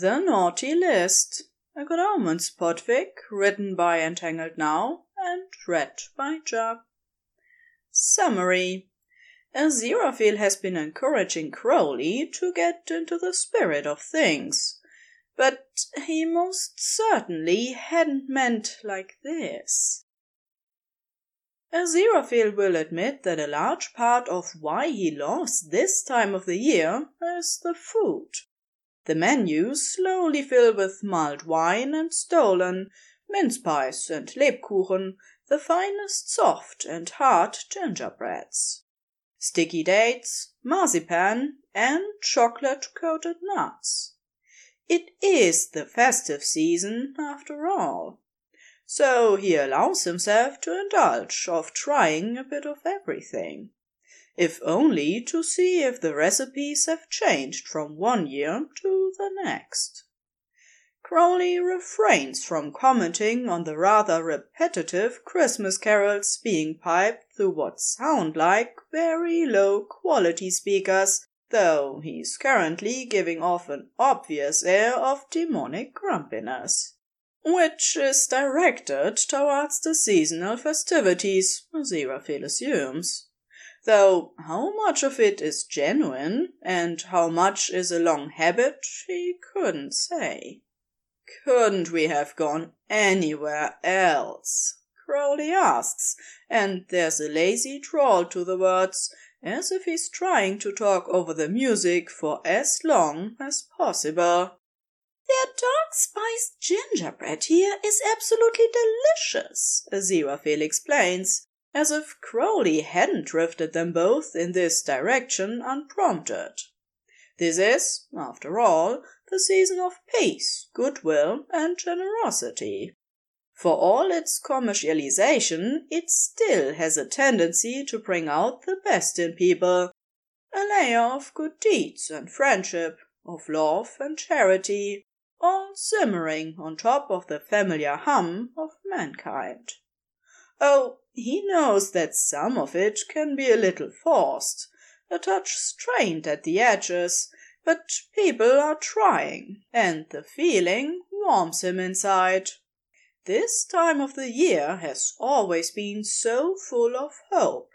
The Naughty List. A Good Omens podfic, written by entanglednow and read by Jug. Summary. Aziraphale has been encouraging Crowley to get into the spirit of things, but he most certainly hadn't meant like this. Aziraphale will admit that a large part of why he lost this time of the year is the food. The menus slowly fill with mulled wine and stollen, mince pies and Lebkuchen, the finest soft and hard gingerbreads, sticky dates, marzipan, and chocolate coated nuts. It is the festive season, after all. So he allows himself to indulge of trying a bit of everything if only to see if the recipes have changed from one year to the next. Crowley refrains from commenting on the rather repetitive Christmas carols being piped through what sound like very low quality speakers, though he's currently giving off an obvious air of demonic grumpiness. Which is directed towards the seasonal festivities, Aziraphale assumes though how much of it is genuine and how much is a long habit he couldn't say. Couldn't we have gone anywhere else? Crowley asks, and there's a lazy drawl to the words, as if he's trying to talk over the music for as long as possible. Their dark spiced gingerbread here is absolutely delicious, Aziraphale explains, as if Crowley hadn't drifted them both in this direction unprompted. This is, after all, the season of peace, goodwill, and generosity. For all its commercialization, it still has a tendency to bring out the best in people, a layer of good deeds and friendship, of love and charity, all simmering on top of the familiar hum of mankind. Oh, he knows that some of it can be a little forced, a touch strained at the edges, but people are trying, and the feeling warms him inside. This time of the year has always been so full of hope,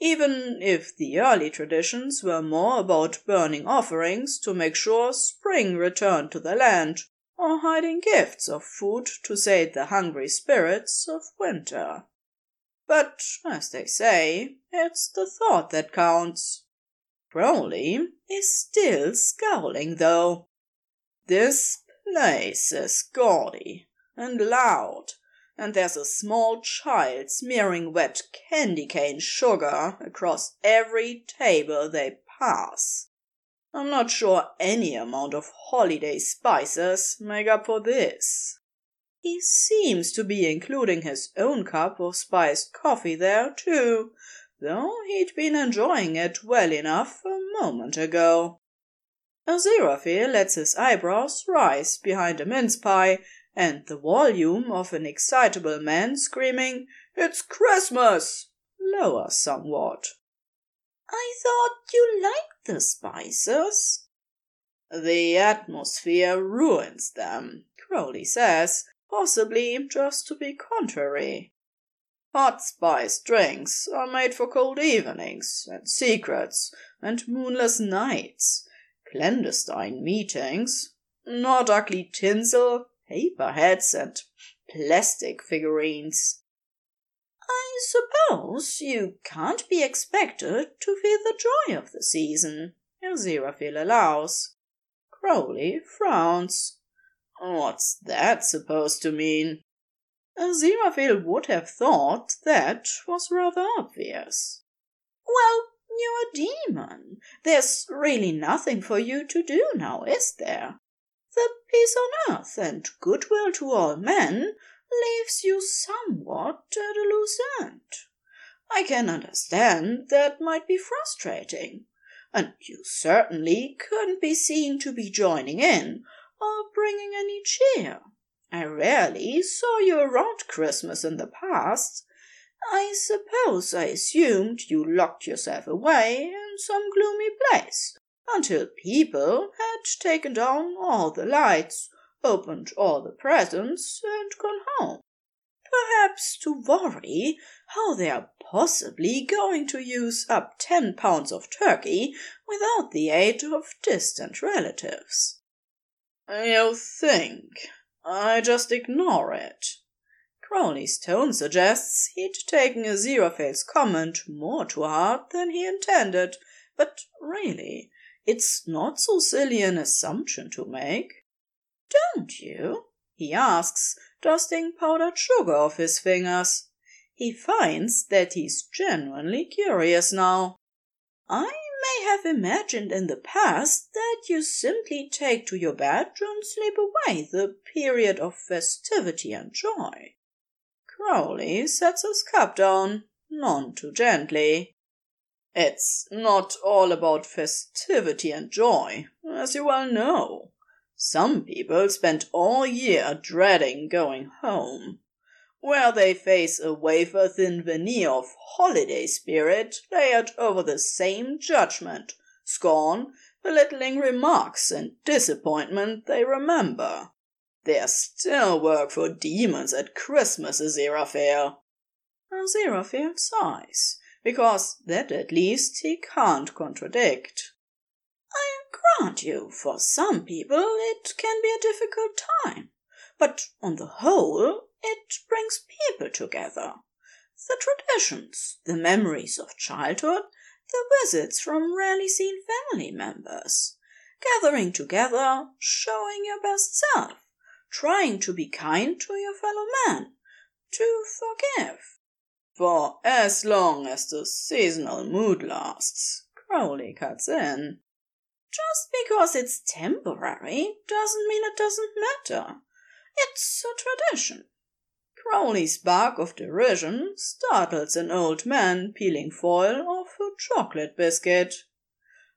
even if the early traditions were more about burning offerings to make sure spring returned to the land, or hiding gifts of food to sate the hungry spirits of winter. But, as they say, it's the thought that counts. Crowley is still scowling, though. This place is gaudy and loud, and there's a small child smearing wet candy cane sugar across every table they pass. I'm not sure any amount of holiday spices make up for this. He seems to be including his own cup of spiced coffee there, too, though he'd been enjoying it well enough a moment ago. Aziraphale lets his eyebrows rise behind a mince pie, and the volume of an excitable man screaming, It's Christmas! lowers somewhat. I thought you liked the spices. The atmosphere ruins them, Crowley says, possibly just to be contrary. Hot spiced drinks are made for cold evenings, and secrets, and moonless nights, clandestine meetings, not ugly tinsel, paper hats, and plastic figurines. I suppose you can't be expected to feel the joy of the season, Aziraphale allows. Crowley frowns. What's that supposed to mean? Aziraphale would have thought that was rather obvious. Well, you're a demon. There's really nothing for you to do now, is there? The peace on earth and goodwill to all men leaves you somewhat at a loose end. I can understand that might be frustrating, and you certainly couldn't be seen to be joining in or bringing any cheer. I rarely saw you around Christmas in the past. I suppose I assumed you locked yourself away in some gloomy place, until people had taken down all the lights, opened all the presents, and gone home. Perhaps to worry how they are possibly going to use up ten pounds of turkey without the aid of distant relatives. You think? I just ignore it. Crowley's tone suggests he'd taken Aziraphale's comment more to heart than he intended, but really, it's not so silly an assumption to make. Don't you? he asks, dusting powdered sugar off his fingers. He finds that he's genuinely curious now. I have imagined in the past that you simply take to your bed and sleep away the period of festivity and joy. Crowley sets his cup down, none too gently. It's not all about festivity and joy, as you well know. Some people spend all year dreading going home, where they face a wafer thin veneer of holiday spirit layered over the same judgment, scorn, belittling remarks, and disappointment they remember. There's still work for demons at Christmas, Aziraphale. Aziraphale sighs, because that at least he can't contradict I grant you, for some people it can be a difficult time, but on the whole it brings people together. The traditions, the memories of childhood, the visits from rarely seen family members, gathering together, showing your best self, trying to be kind to your fellow man, to forgive. For as long as the seasonal mood lasts, Crowley cuts in. Just because it's temporary doesn't mean it doesn't matter. It's a tradition. Crowley's bark of derision startles an old man peeling foil off a chocolate biscuit.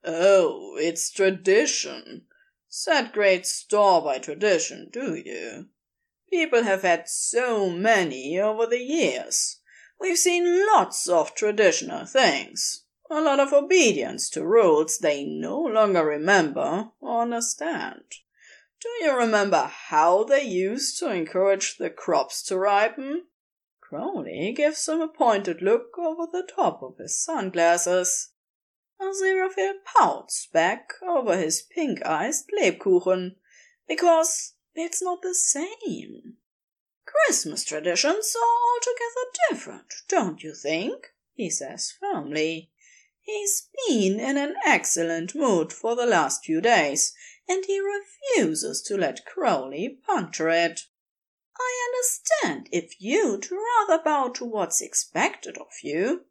Oh, it's tradition. Set great store by tradition, do you? People have had so many over the years. We've seen lots of traditional things a lot of obedience to rules they no longer remember or understand. Do you remember how they used to encourage the crops to ripen? Crowley gives him a pointed look over the top of his sunglasses. Aziraphale pouts back over his pink-eyed Lebkuchen, because it's not the same. Christmas traditions are altogether different, don't you think? he says firmly. He's been in an excellent mood for the last few days, and he refuses to let Crowley puncture it. I understand if you'd rather bow to what's expected of you.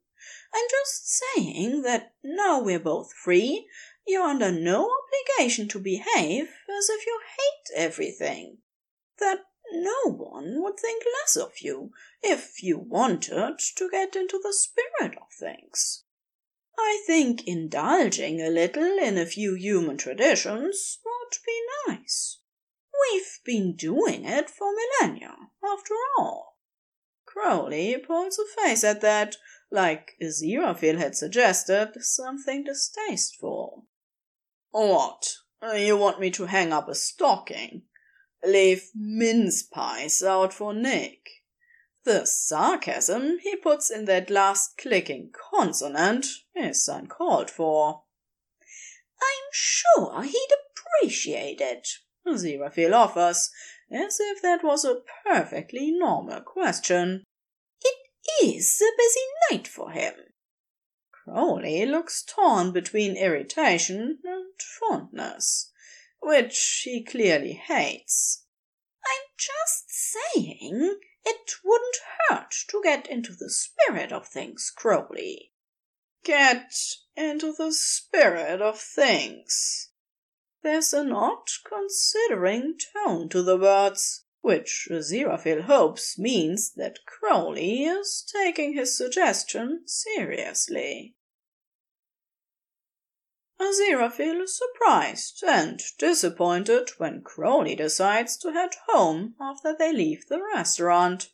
I'm just saying that now we're both free, you're under no obligation to behave as if you hate everything. That no one would think less of you if you wanted to get into the spirit of things. I think indulging a little in a few human traditions would be nice. We've been doing it for millennia, after all. Crowley pulls a face at that, like Aziraphale had suggested, something distasteful. What? You want me to hang up a stocking? Leave mince pies out for Nick? The sarcasm he puts in that last clicking consonant is uncalled for. I'm sure he'd appreciate it, Aziraphale offers, as if that was a perfectly normal question. It is a busy night for him. Crowley looks torn between irritation and fondness, which he clearly hates. I'm just saying it wouldn't hurt to get into the spirit of things, Crowley. Get into the spirit of things. There's an odd considering tone to the words, which Aziraphale hopes means that Crowley is taking his suggestion seriously. Aziraphale is surprised and disappointed when Crowley decides to head home after they leave the restaurant.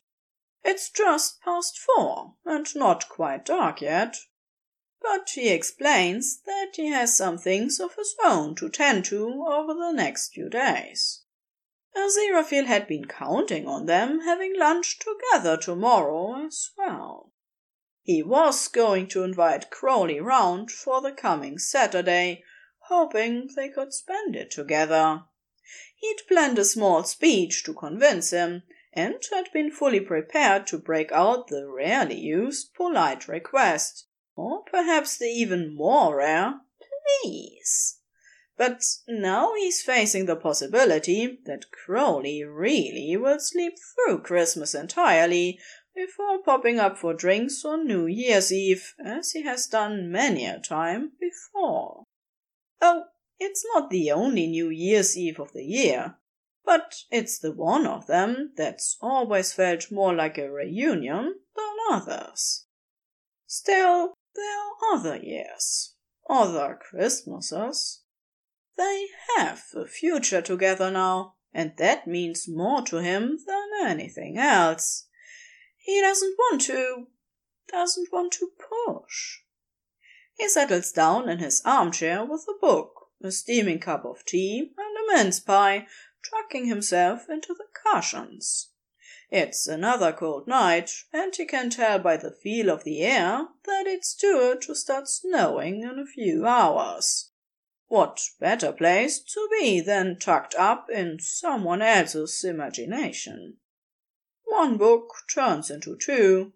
It's just past four and not quite dark yet. but he explains that he has some things of his own to tend to over the next few days. Aziraphale had been counting on them having lunch together tomorrow as well. He was going to invite Crowley round for the coming Saturday, hoping they could spend it together. He'd planned a small speech to convince him, and had been fully prepared to break out the rarely used polite request, or perhaps the even more rare please. But now he's facing the possibility that Crowley really will sleep through Christmas entirely before popping up for drinks on New Year's Eve, as he has done many a time before. Oh, it's not the only New Year's Eve of the year, but it's the one of them that's always felt more like a reunion than others. Still, there are other years, other Christmases. They have a future together now, and that means more to him than anything else. He doesn't want to, doesn't want to push. He settles down in his armchair with a book, a steaming cup of tea, and a mince pie, tucking himself into the cushions. It's another cold night, and he can tell by the feel of the air that it's due to start snowing in a few hours. What better place to be than tucked up in someone else's imagination? One book turns into two.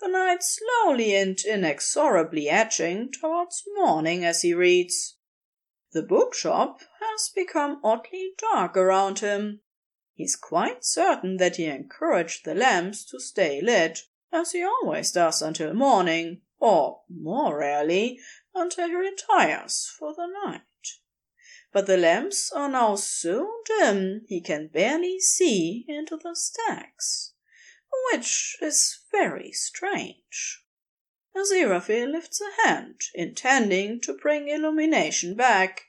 The night slowly and inexorably edging towards morning as he reads. The bookshop has become oddly dark around him. He's quite certain that he encouraged the lamps to stay lit, as he always does until morning, or, more rarely, until he retires for the night but the lamps are now so dim he can barely see into the stacks which is very strange. Aziraphale lifts a hand, intending to bring illumination back,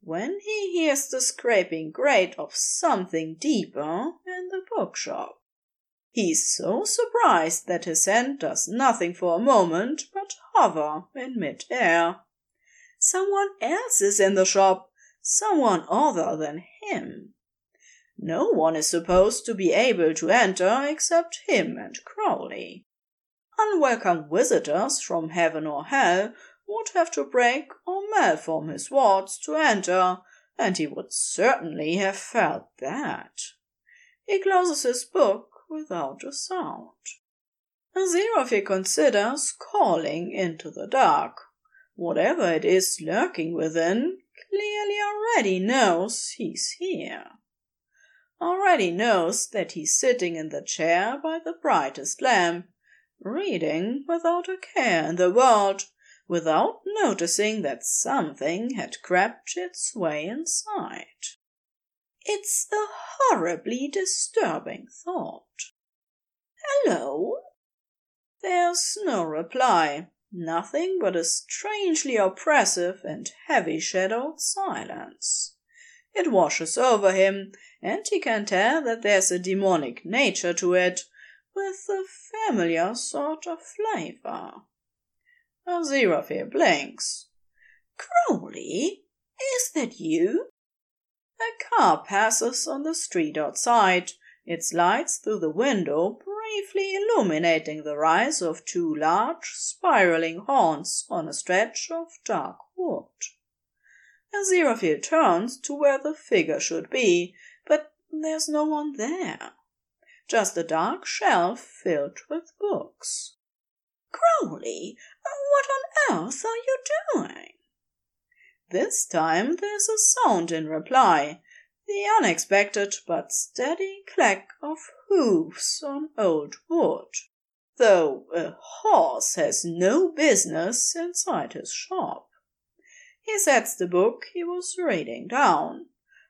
when he hears the scraping grate of something deeper in the bookshop. He's so surprised that his hand does nothing for a moment but hover in mid-air. Someone else is in the shop, someone other than him. No one is supposed to be able to enter except him and Crowley. Unwelcome visitors from heaven or hell would have to break or malform his wards to enter, and he would certainly have felt that. He closes his book without a sound. Aziraphale considers calling into the dark. Whatever it is lurking within clearly already knows he's here already knows that he's sitting in the chair by the brightest lamp, reading without a care in the world, without noticing that something had crept its way inside. It's a horribly disturbing thought. Hello? There's no reply, nothing but a strangely oppressive and heavy shadowed silence. It washes over him, and he can tell that there's a demonic nature to it, with a familiar sort of flavor. Aziraphale blinks. Crowley, is that you? A car passes on the street outside, its lights through the window briefly illuminating the rise of two large, spiraling horns on a stretch of dark wood. Aziraphale turns to where the figure should be, but there's no one there. Just a dark shelf filled with books. Crowley, what on earth are you doing? This time there's a sound in reply, the unexpected but steady clack of hoofs on old wood, though a horse has no business inside his shop. He sets the book he was reading down.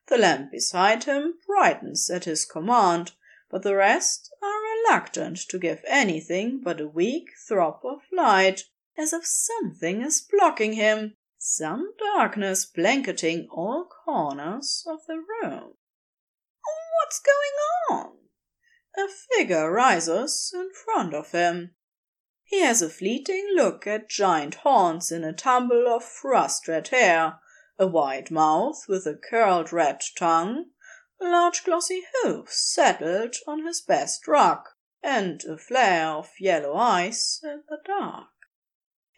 The lamp beside him brightens at his command, but the rest are reluctant to give anything but a weak throb of light, as if something is blocking him, some darkness blanketing all corners of the room. What's going on? A figure rises in front of him. He has a fleeting look at giant horns in a tumble of rust red hair, a wide mouth with a curled red tongue, large glossy hoofs settled on his best rug, and a flare of yellow eyes in the dark.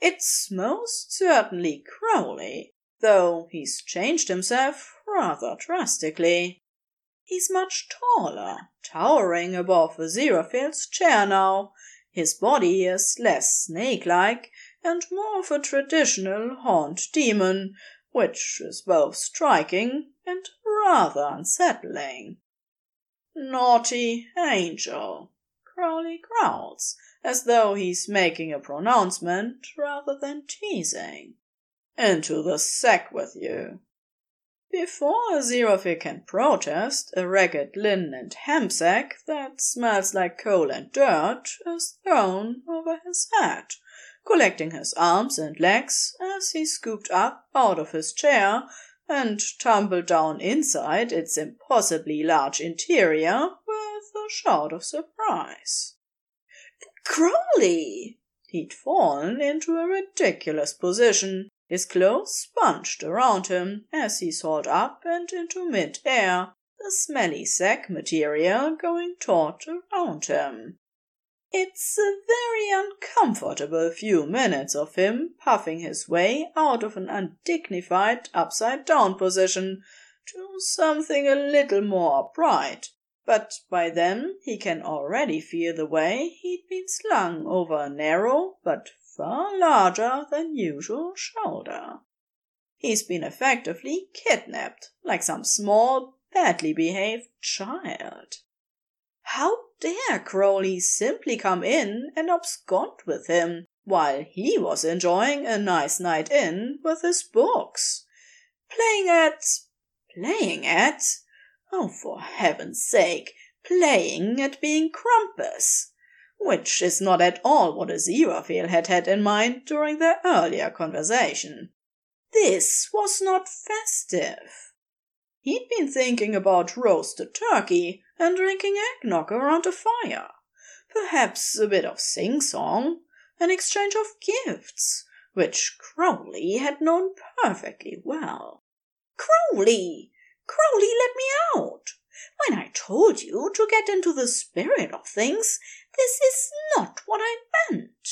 It's most certainly Crowley, though he's changed himself rather drastically. He's much taller, towering above a Aziraphale's chair now. His body is less snake-like and more of a traditional horned demon, which is both striking and rather unsettling. Naughty angel, Crowley growls, as though he's making a pronouncement rather than teasing. Into the sack with you. Before Aziraphale can protest, a ragged linen and hemp sack that smells like coal and dirt is thrown over his head, collecting his arms and legs as he scooped up out of his chair and tumbled down inside its impossibly large interior with a shout of surprise. Crowley! He'd fallen into a ridiculous position, his clothes sponged around him as he soared up and into mid-air, the smelly sack material going taut around him. It's a very uncomfortable few minutes of him puffing his way out of an undignified upside down position to something a little more upright, but by then he can already feel the way he'd been slung over a narrow but far larger than usual shoulder. He's been effectively kidnapped, like some small, badly behaved child. How dare Crowley simply come in and abscond with him while he was enjoying a nice night in with his books? Playing at. playing at. Oh, for heaven's sake, playing at being Krampus! Which is not at all what Aziraphale had had in mind during their earlier conversation. This was not festive. He'd been thinking about roasted turkey and drinking eggnog around a fire, perhaps a bit of sing-song, an exchange of gifts, which Crowley had known perfectly well. Crowley! Crowley, let me out! When I told you to get into the spirit of things, this is not what I meant.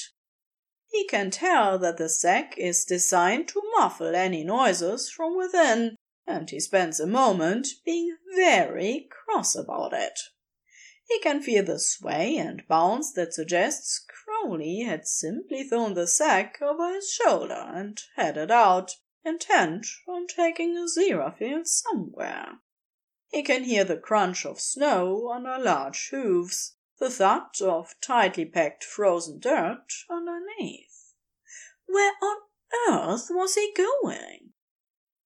He can tell that the sack is designed to muffle any noises from within, and he spends a moment being very cross about it. He can feel the sway and bounce that suggests Crowley had simply thrown the sack over his shoulder and headed out, intent on taking Aziraphale somewhere. He can hear the crunch of snow under large hooves, the thud of tightly packed frozen dirt underneath. Where on earth was he going?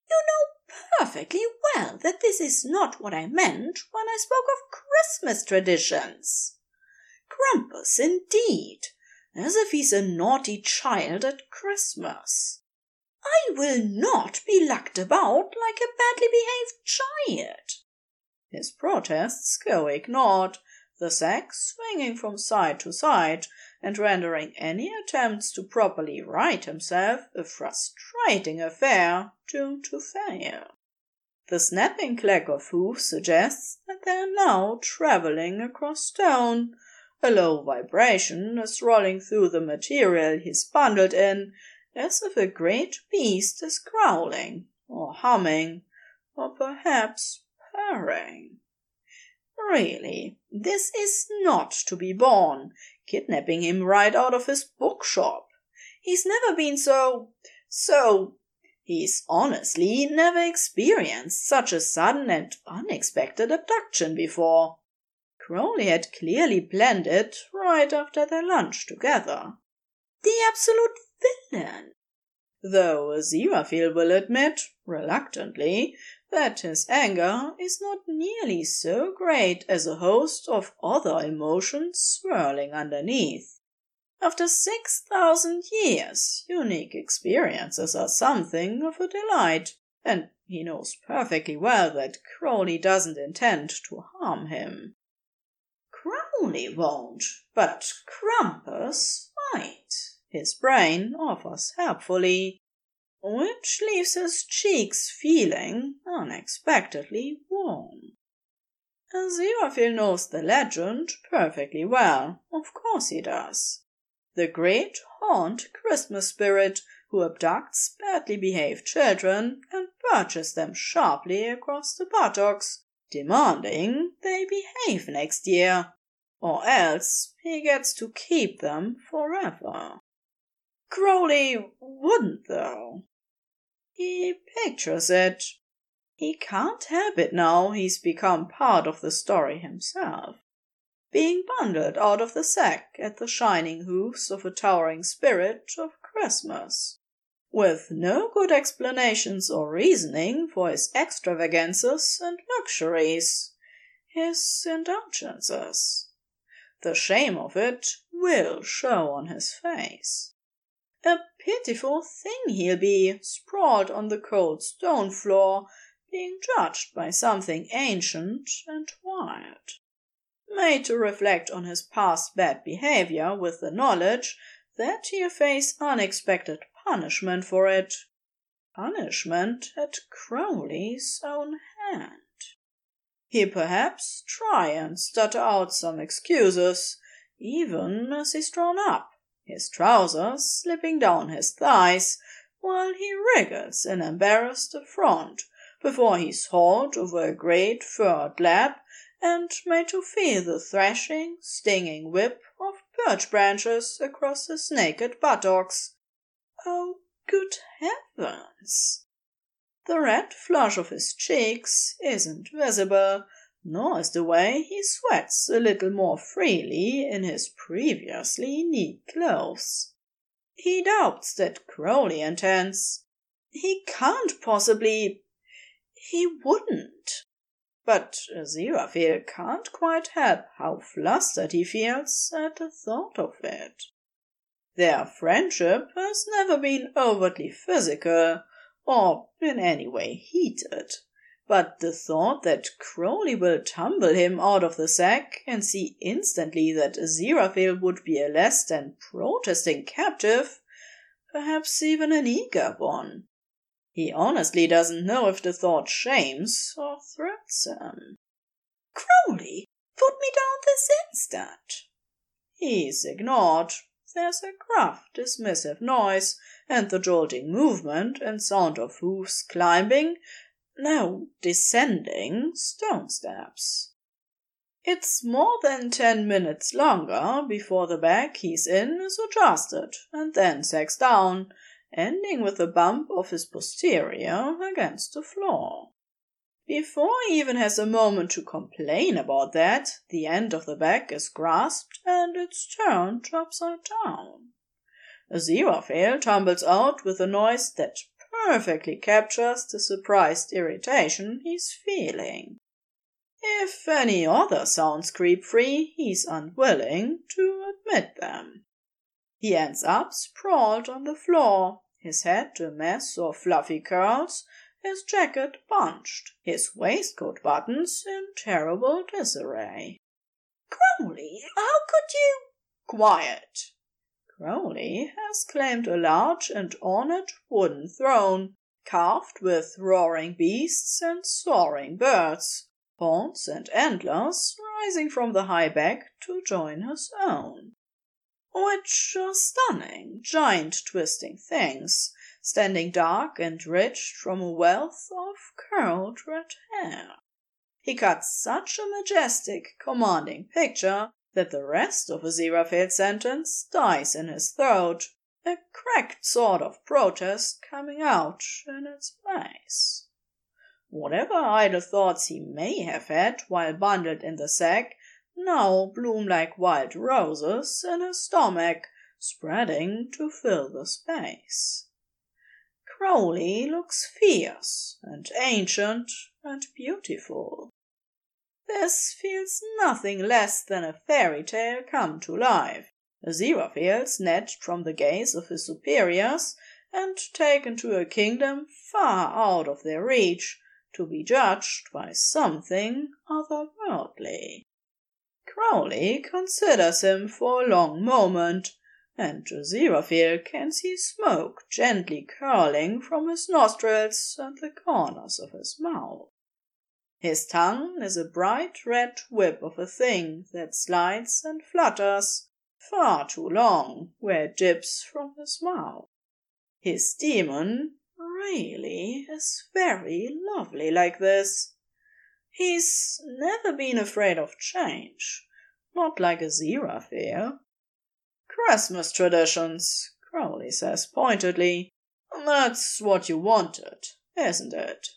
You know perfectly well that this is not what I meant when I spoke of Christmas traditions. Krampus, indeed, as if he's a naughty child at Christmas. I will not be lugged about like a badly behaved child. His protests go ignored the sack swinging from side to side and rendering any attempts to properly right himself a frustrating affair doomed to fail. The snapping clack of hoofs suggests that they are now traveling across stone. A low vibration is rolling through the material he's bundled in, as if a great beast is growling, or humming, or perhaps Really, this is not to be borne, kidnapping him right out of his bookshop. He's never been so. so. He's honestly never experienced such a sudden and unexpected abduction before. Crowley had clearly planned it right after their lunch together. The absolute villain! Though Aziraphale will admit, reluctantly, that his anger is not nearly so great as a host of other emotions swirling underneath. After six thousand years, unique experiences are something of a delight, and he knows perfectly well that Crowley doesn't intend to harm him. Crowley won't, but Krampus might. his brain offers helpfully, which leaves his cheeks feeling unexpectedly warm. Aziraphale knows the legend perfectly well, of course he does. The great haunt Christmas spirit who abducts badly behaved children and perches them sharply across the buttocks, demanding they behave next year, or else he gets to keep them forever. Crowley wouldn't, though. He pictures it. He can't help it now he's become part of the story himself. Being bundled out of the sack at the shining hoofs of a towering spirit of Christmas, with no good explanations or reasoning for his extravagances and luxuries, his indulgences. The shame of it will show on his face. A pitiful thing he'll be, sprawled on the cold stone floor, being judged by something ancient and wild. Made to reflect on his past bad behavior with the knowledge that he'll face unexpected punishment for it. Punishment at Crowley's own hand. He'll perhaps try and stutter out some excuses, even as he's drawn up his trousers slipping down his thighs, while he wriggles in embarrassed affront before he's hauled over a great furred lap and made to feel the thrashing, stinging whip of birch branches across his naked buttocks. Oh, good heavens! The red flush of his cheeks isn't visible, nor is the way he sweats a little more freely in his previously neat clothes. He doubts that Crowley intends. He can't possibly. He wouldn't. But Aziraphale can't quite help how flustered he feels at the thought of it. Their friendship has never been overtly physical, or in any way heated. But the thought that Crowley will tumble him out of the sack and see instantly that Aziraphale would be a less than protesting captive, perhaps even an eager one. He honestly doesn't know if the thought shames or threats him. Crowley, put me down this instant. He's ignored. There's a gruff, dismissive noise, and the jolting movement and sound of hoofs climbing no, descending stone steps. It's more than ten minutes longer before the bag he's in is adjusted and then sacks down, ending with a bump of his posterior against the floor. Before he even has a moment to complain about that, the end of the bag is grasped and it's turned upside down. Aziraphale tumbles out with a noise that perfectly captures the surprised irritation he's feeling. If any other sounds creep free, he's unwilling to admit them. He ends up sprawled on the floor, his head a mess of fluffy curls, his jacket bunched, his waistcoat buttons in terrible disarray. Crowley, how could you? Quiet! Crowley has claimed a large and ornate wooden throne, carved with roaring beasts and soaring birds, horns and antlers rising from the high back to join his own, which are stunning, giant twisting things, standing dark and rich from a wealth of curled red hair. He cuts such a majestic, commanding picture that the rest of Aziraphale's sentence dies in his throat, a cracked sort of protest coming out in its place. Whatever idle thoughts he may have had while bundled in the sack now bloom like wild roses in his stomach, spreading to fill the space. Crowley looks fierce and ancient and beautiful. This feels nothing less than a fairy tale come to life. Aziraphale snatched from the gaze of his superiors and taken to a kingdom far out of their reach, to be judged by something otherworldly. Crowley considers him for a long moment, and Aziraphale can see smoke gently curling from his nostrils and the corners of his mouth. His tongue is a bright red whip of a thing that slides and flutters far too long where it dips from his mouth. His demon really is very lovely like this. He's never been afraid of change, not like Aziraphale. Christmas traditions, Crowley says pointedly. That's what you wanted, isn't it?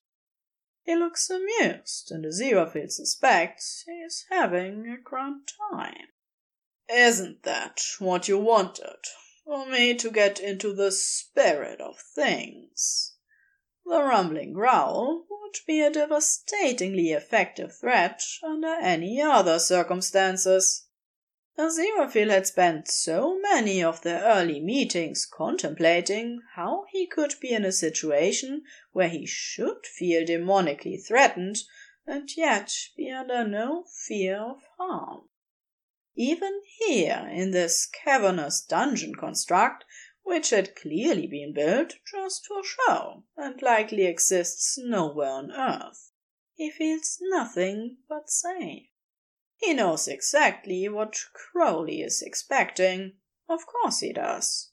He looks amused, and as you Aziraphale suspects he's having a grand time. Isn't that what you wanted? For me to get into the spirit of things? The rumbling growl would be a devastatingly effective threat under any other circumstances. Aziraphale had spent so many of their early meetings contemplating how he could be in a situation where he should feel demonically threatened and yet be under no fear of harm. Even here, in this cavernous dungeon construct, which had clearly been built just for show and likely exists nowhere on earth, he feels nothing but safe. He knows exactly what Crowley is expecting. Of course he does.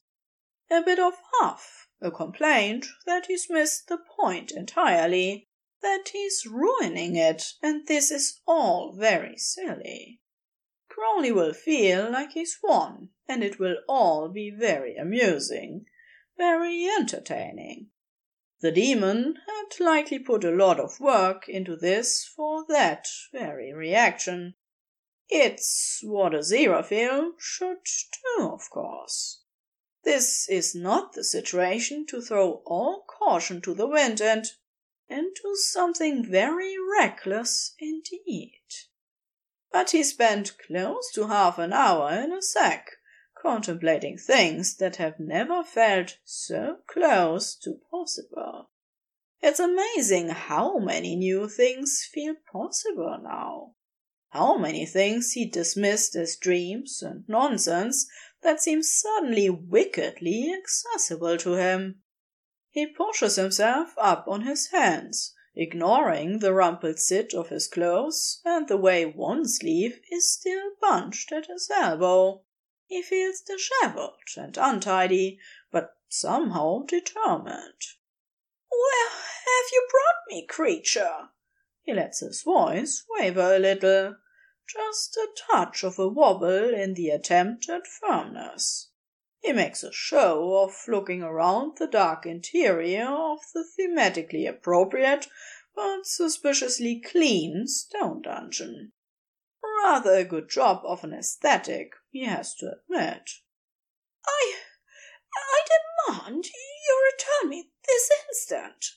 A bit of huff, a complaint that he's missed the point entirely, that he's ruining it, and this is all very silly. Crowley will feel like he's won, and it will all be very amusing, very entertaining. The demon had likely put a lot of work into this for that very reaction. It's what a Aziraphale should do, of course. This is not the situation to throw all caution to the wind and into something very reckless indeed. But he spent close to half an hour in a sack, contemplating things that have never felt so close to possible. It's amazing how many new things feel possible now. How many things he dismissed as dreams and nonsense that seem suddenly wickedly accessible to him. He pushes himself up on his hands, ignoring the rumpled sit of his clothes and the way one sleeve is still bunched at his elbow. He feels dishevelled and untidy, but somehow determined. Where have you brought me, creature? He lets his voice waver a little just a touch of a wobble in the attempt at firmness. He makes a show of looking around the dark interior of the thematically appropriate but suspiciously clean stone dungeon. Rather a good job of an aesthetic, he has to admit. I. I demand you return me this instant.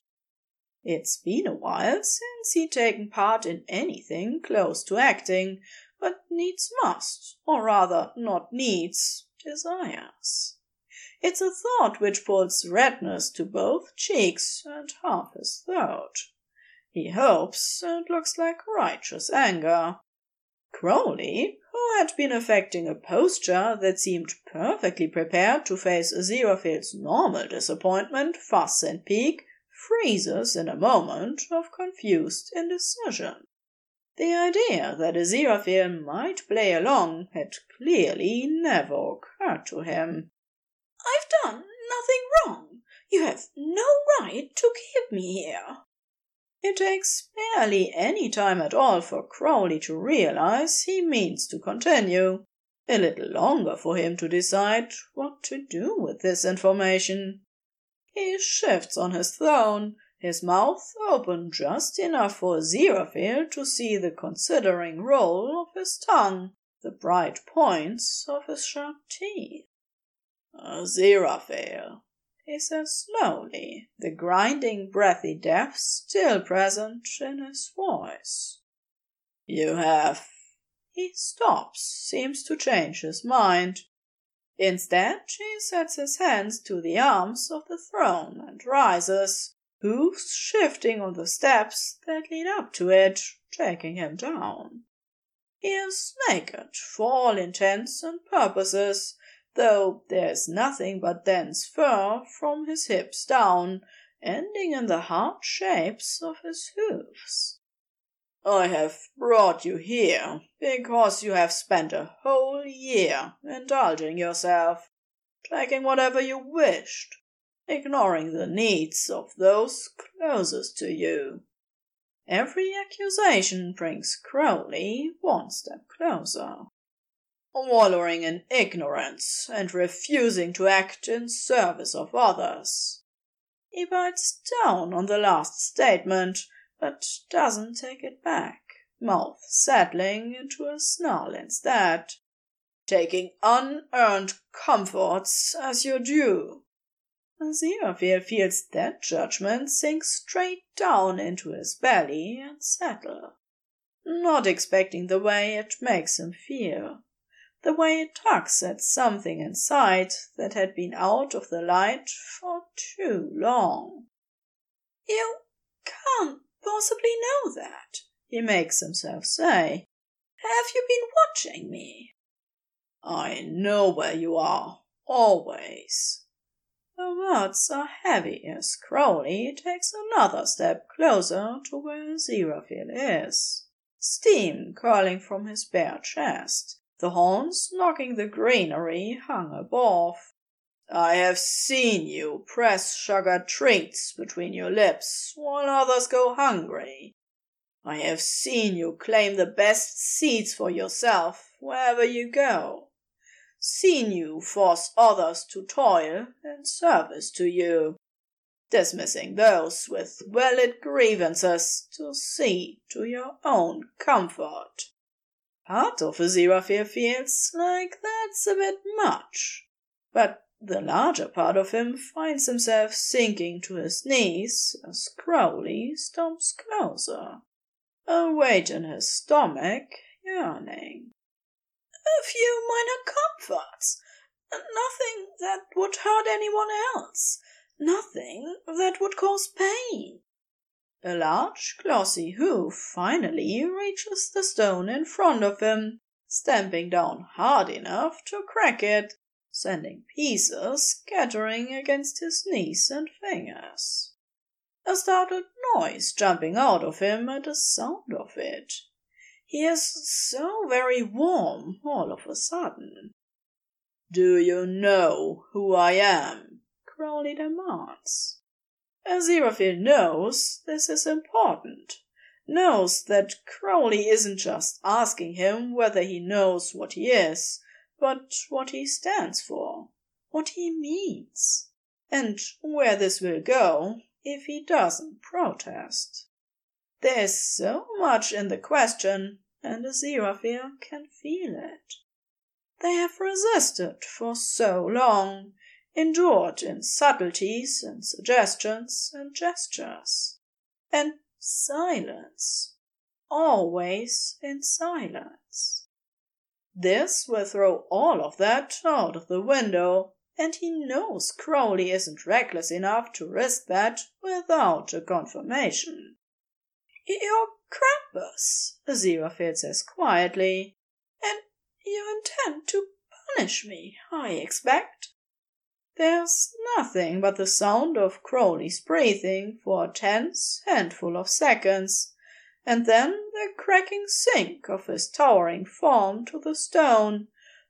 It's been a while since he'd taken part in anything close to acting, but needs must, or rather not needs, desires. It's a thought which pulls redness to both cheeks and half his throat. He hopes it looks like righteous anger. Crowley, who had been affecting a posture that seemed perfectly prepared to face Aziraphale's normal disappointment, fuss, and pique, freezes in a moment of confused indecision. The idea that Aziraphale might play along had clearly never occurred to him. I've done nothing wrong. You have no right to keep me here. It takes barely any time at all for Crowley to realize he means to continue. A little longer for him to decide what to do with this information. He shifts on his throne, his mouth open just enough for Aziraphale to see the considering roll of his tongue, the bright points of his sharp teeth. Aziraphale, he says slowly, the grinding breathy depth still present in his voice. You have. He stops, seems to change his mind. Instead, he sets his hands to the arms of the throne and rises, hoofs shifting on the steps that lead up to it, taking him down. He is naked, for all intents and purposes, though there's nothing but dense fur from his hips down, ending in the hard shapes of his hoofs. I have brought you here because you have spent a whole year indulging yourself, taking whatever you wished, ignoring the needs of those closest to you. Every accusation brings Crowley one step closer. Wallowing in ignorance and refusing to act in service of others. He bites down on the last statement, but doesn't take it back, mouth settling into a snarl instead, taking unearned comforts as your due. Aziraphale feels that judgment sink straight down into his belly and settle, not expecting the way it makes him feel, the way it tugs at something inside that had been out of the light for too long. You can't possibly know that, he makes himself say. Have you been watching me? I know where you are, always. The words are heavy as Crowley takes another step closer to where Aziraphale is. Steam curling from his bare chest, the horns knocking the greenery hung above. I have seen you press sugar treats between your lips while others go hungry. I have seen you claim the best seats for yourself wherever you go seen you force others to toil in service to you, dismissing those with valid grievances to see to your own comfort. Part of a Aziraphale feels like that's a bit much, but the larger part of him finds himself sinking to his knees as Crowley stomps closer, a weight in his stomach yearning. A few minor comforts. Nothing that would hurt anyone else. Nothing that would cause pain. A large glossy hoof finally reaches the stone in front of him, stamping down hard enough to crack it, sending pieces scattering against his knees and fingers. A startled noise jumping out of him at the sound of it. He is so very warm all of a sudden. Do you know who I am? Crowley demands. Aziraphale knows this is important, knows that Crowley isn't just asking him whether he knows what he is, but what he stands for, what he means, and where this will go if he doesn't protest. There's so much in the question, and Aziraphale can feel it. They have resisted for so long, endured in subtleties and suggestions and gestures, and silence, always in silence. This will throw all of that out of the window, and he knows Crowley isn't reckless enough to risk that without a confirmation. You're Krampus, Aziraphale says quietly. And you intend to punish me, I expect. There's nothing but the sound of Crowley's breathing for a tense handful of seconds, and then the cracking sink of his towering form to the stone,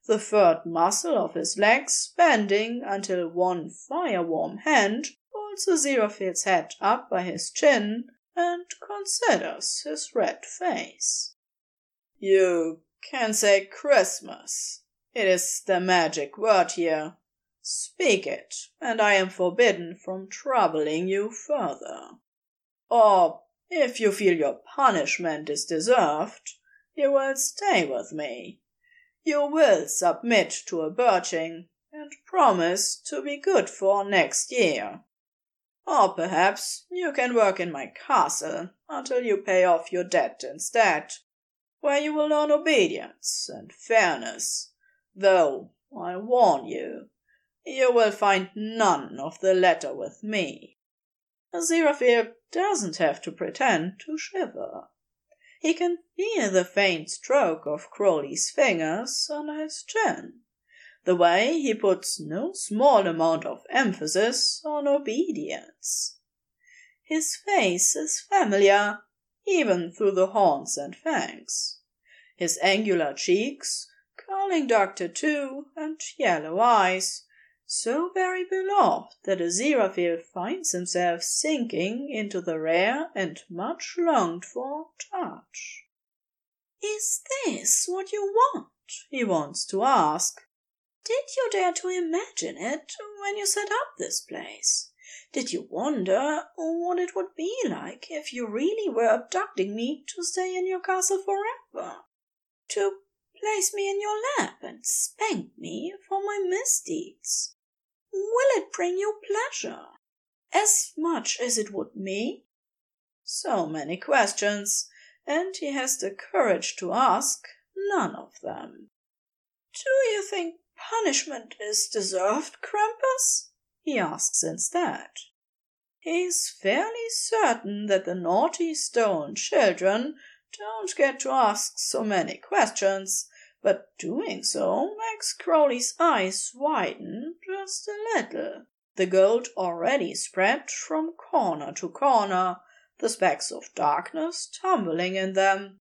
the furred muscle of his legs bending until one fire-warm hand pulls Aziraphale's head up by his chin and considers his red face. You can say Christmas. It is the magic word here. Speak it, and I am forbidden from troubling you further. Or, if you feel your punishment is deserved, you will stay with me. You will submit to a birching, and promise to be good for next year. Or perhaps you can work in my castle until you pay off your debt instead, where you will learn obedience and fairness, though I warn you, you will find none of the latter with me. Aziraphale doesn't have to pretend to shiver. He can hear the faint stroke of Crowley's fingers on his chin, the way he puts no small amount of emphasis on obedience. His face is familiar, even through the horns and fangs. His angular cheeks, curling doctor too, and yellow eyes, so very beloved that Aziraphale finds himself sinking into the rare and much longed for touch. Is this what you want? he wants to ask. Did you dare to imagine it when you set up this place? Did you wonder what it would be like if you really were abducting me to stay in your castle forever? To place me in your lap and spank me for my misdeeds? Will it bring you pleasure? As much as it would me? So many questions, and he has the courage to ask none of them. Do you think punishment is deserved, Krampus? he asks instead. He's fairly certain that the naughty stone children don't get to ask so many questions, but doing so makes Crowley's eyes widen just a little. The gold already spread from corner to corner, the specks of darkness tumbling in them.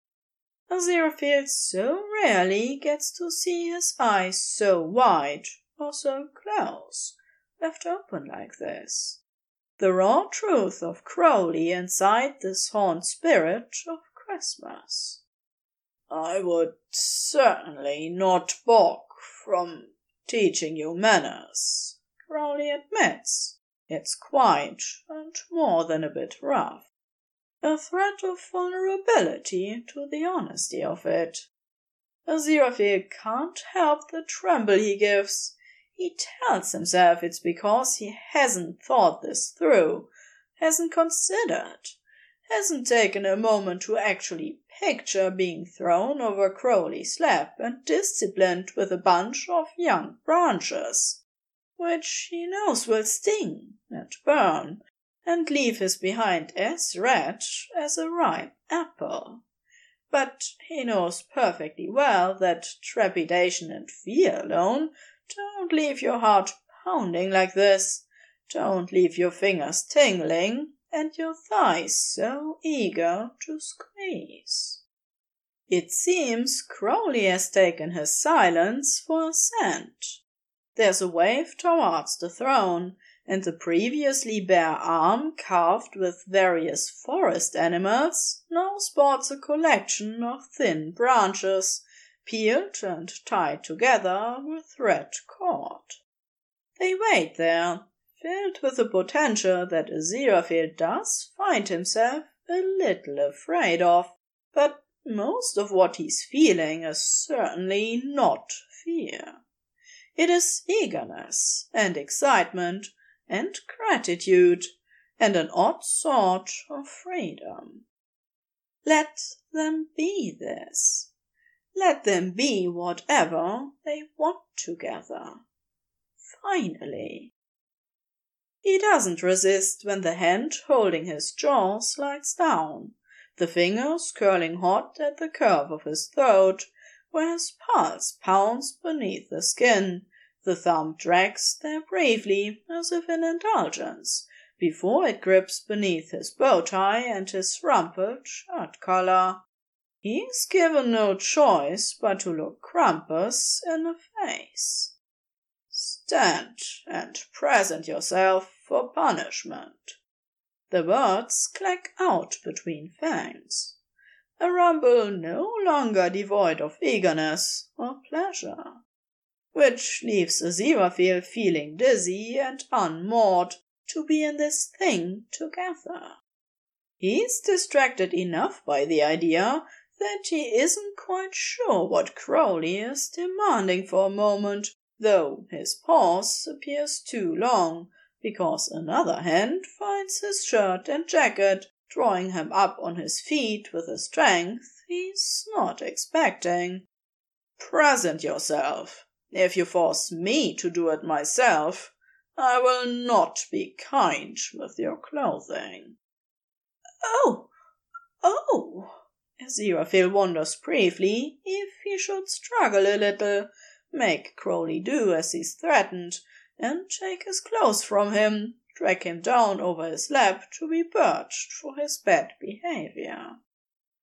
Aziraphale so rarely gets to see his eyes so wide or so close, left open like this. The raw truth of Crowley inside this haunt spirit of Christmas. I would certainly not balk from teaching you manners, Crowley admits. It's quite and more than a bit rough. A threat of vulnerability to the honesty of it. Aziraphale can't help the tremble he gives. He tells himself it's because he hasn't thought this through, hasn't considered, hasn't taken a moment to actually picture being thrown over Crowley's lap and disciplined with a bunch of young branches, which he knows will sting and burn and leave his behind as red as a ripe apple. But he knows perfectly well that trepidation and fear alone don't leave your heart pounding like this, don't leave your fingers tingling, and your thighs so eager to squeeze. It seems Crowley has taken his silence for assent. There's a wave towards the throne, and the previously bare arm carved with various forest animals now sports a collection of thin branches, peeled and tied together with red cord. They wait there, filled with the potential that Aziraphale does find himself a little afraid of, but most of what he's feeling is certainly not fear. It is eagerness and excitement and gratitude and an odd sort of freedom. Let them be this. Let them be whatever they want together. Finally. He doesn't resist when the hand holding his jaw slides down, the fingers curling hot at the curve of his throat, where his pulse pounds beneath the skin. The thumb drags there bravely, as if in indulgence, before it grips beneath his bow tie and his rumpled shirt collar. He's given no choice but to look Krampus in the face. Stand and present yourself for punishment. The words clack out between fangs. A rumble no longer devoid of eagerness or pleasure, which leaves Aziraphale feeling dizzy and unmoored to be in this thing together. He's distracted enough by the idea that he isn't quite sure what Crowley is demanding for a moment though his pause appears too long, because another hand finds his shirt and jacket, drawing him up on his feet with a strength he's not expecting. Present yourself. If you force me to do it myself, I will not be kind with your clothing. Oh, oh! Aziraphale wonders briefly if he should struggle a little make Crowley do as he's threatened, and take his clothes from him, drag him down over his lap to be purged for his bad behavior.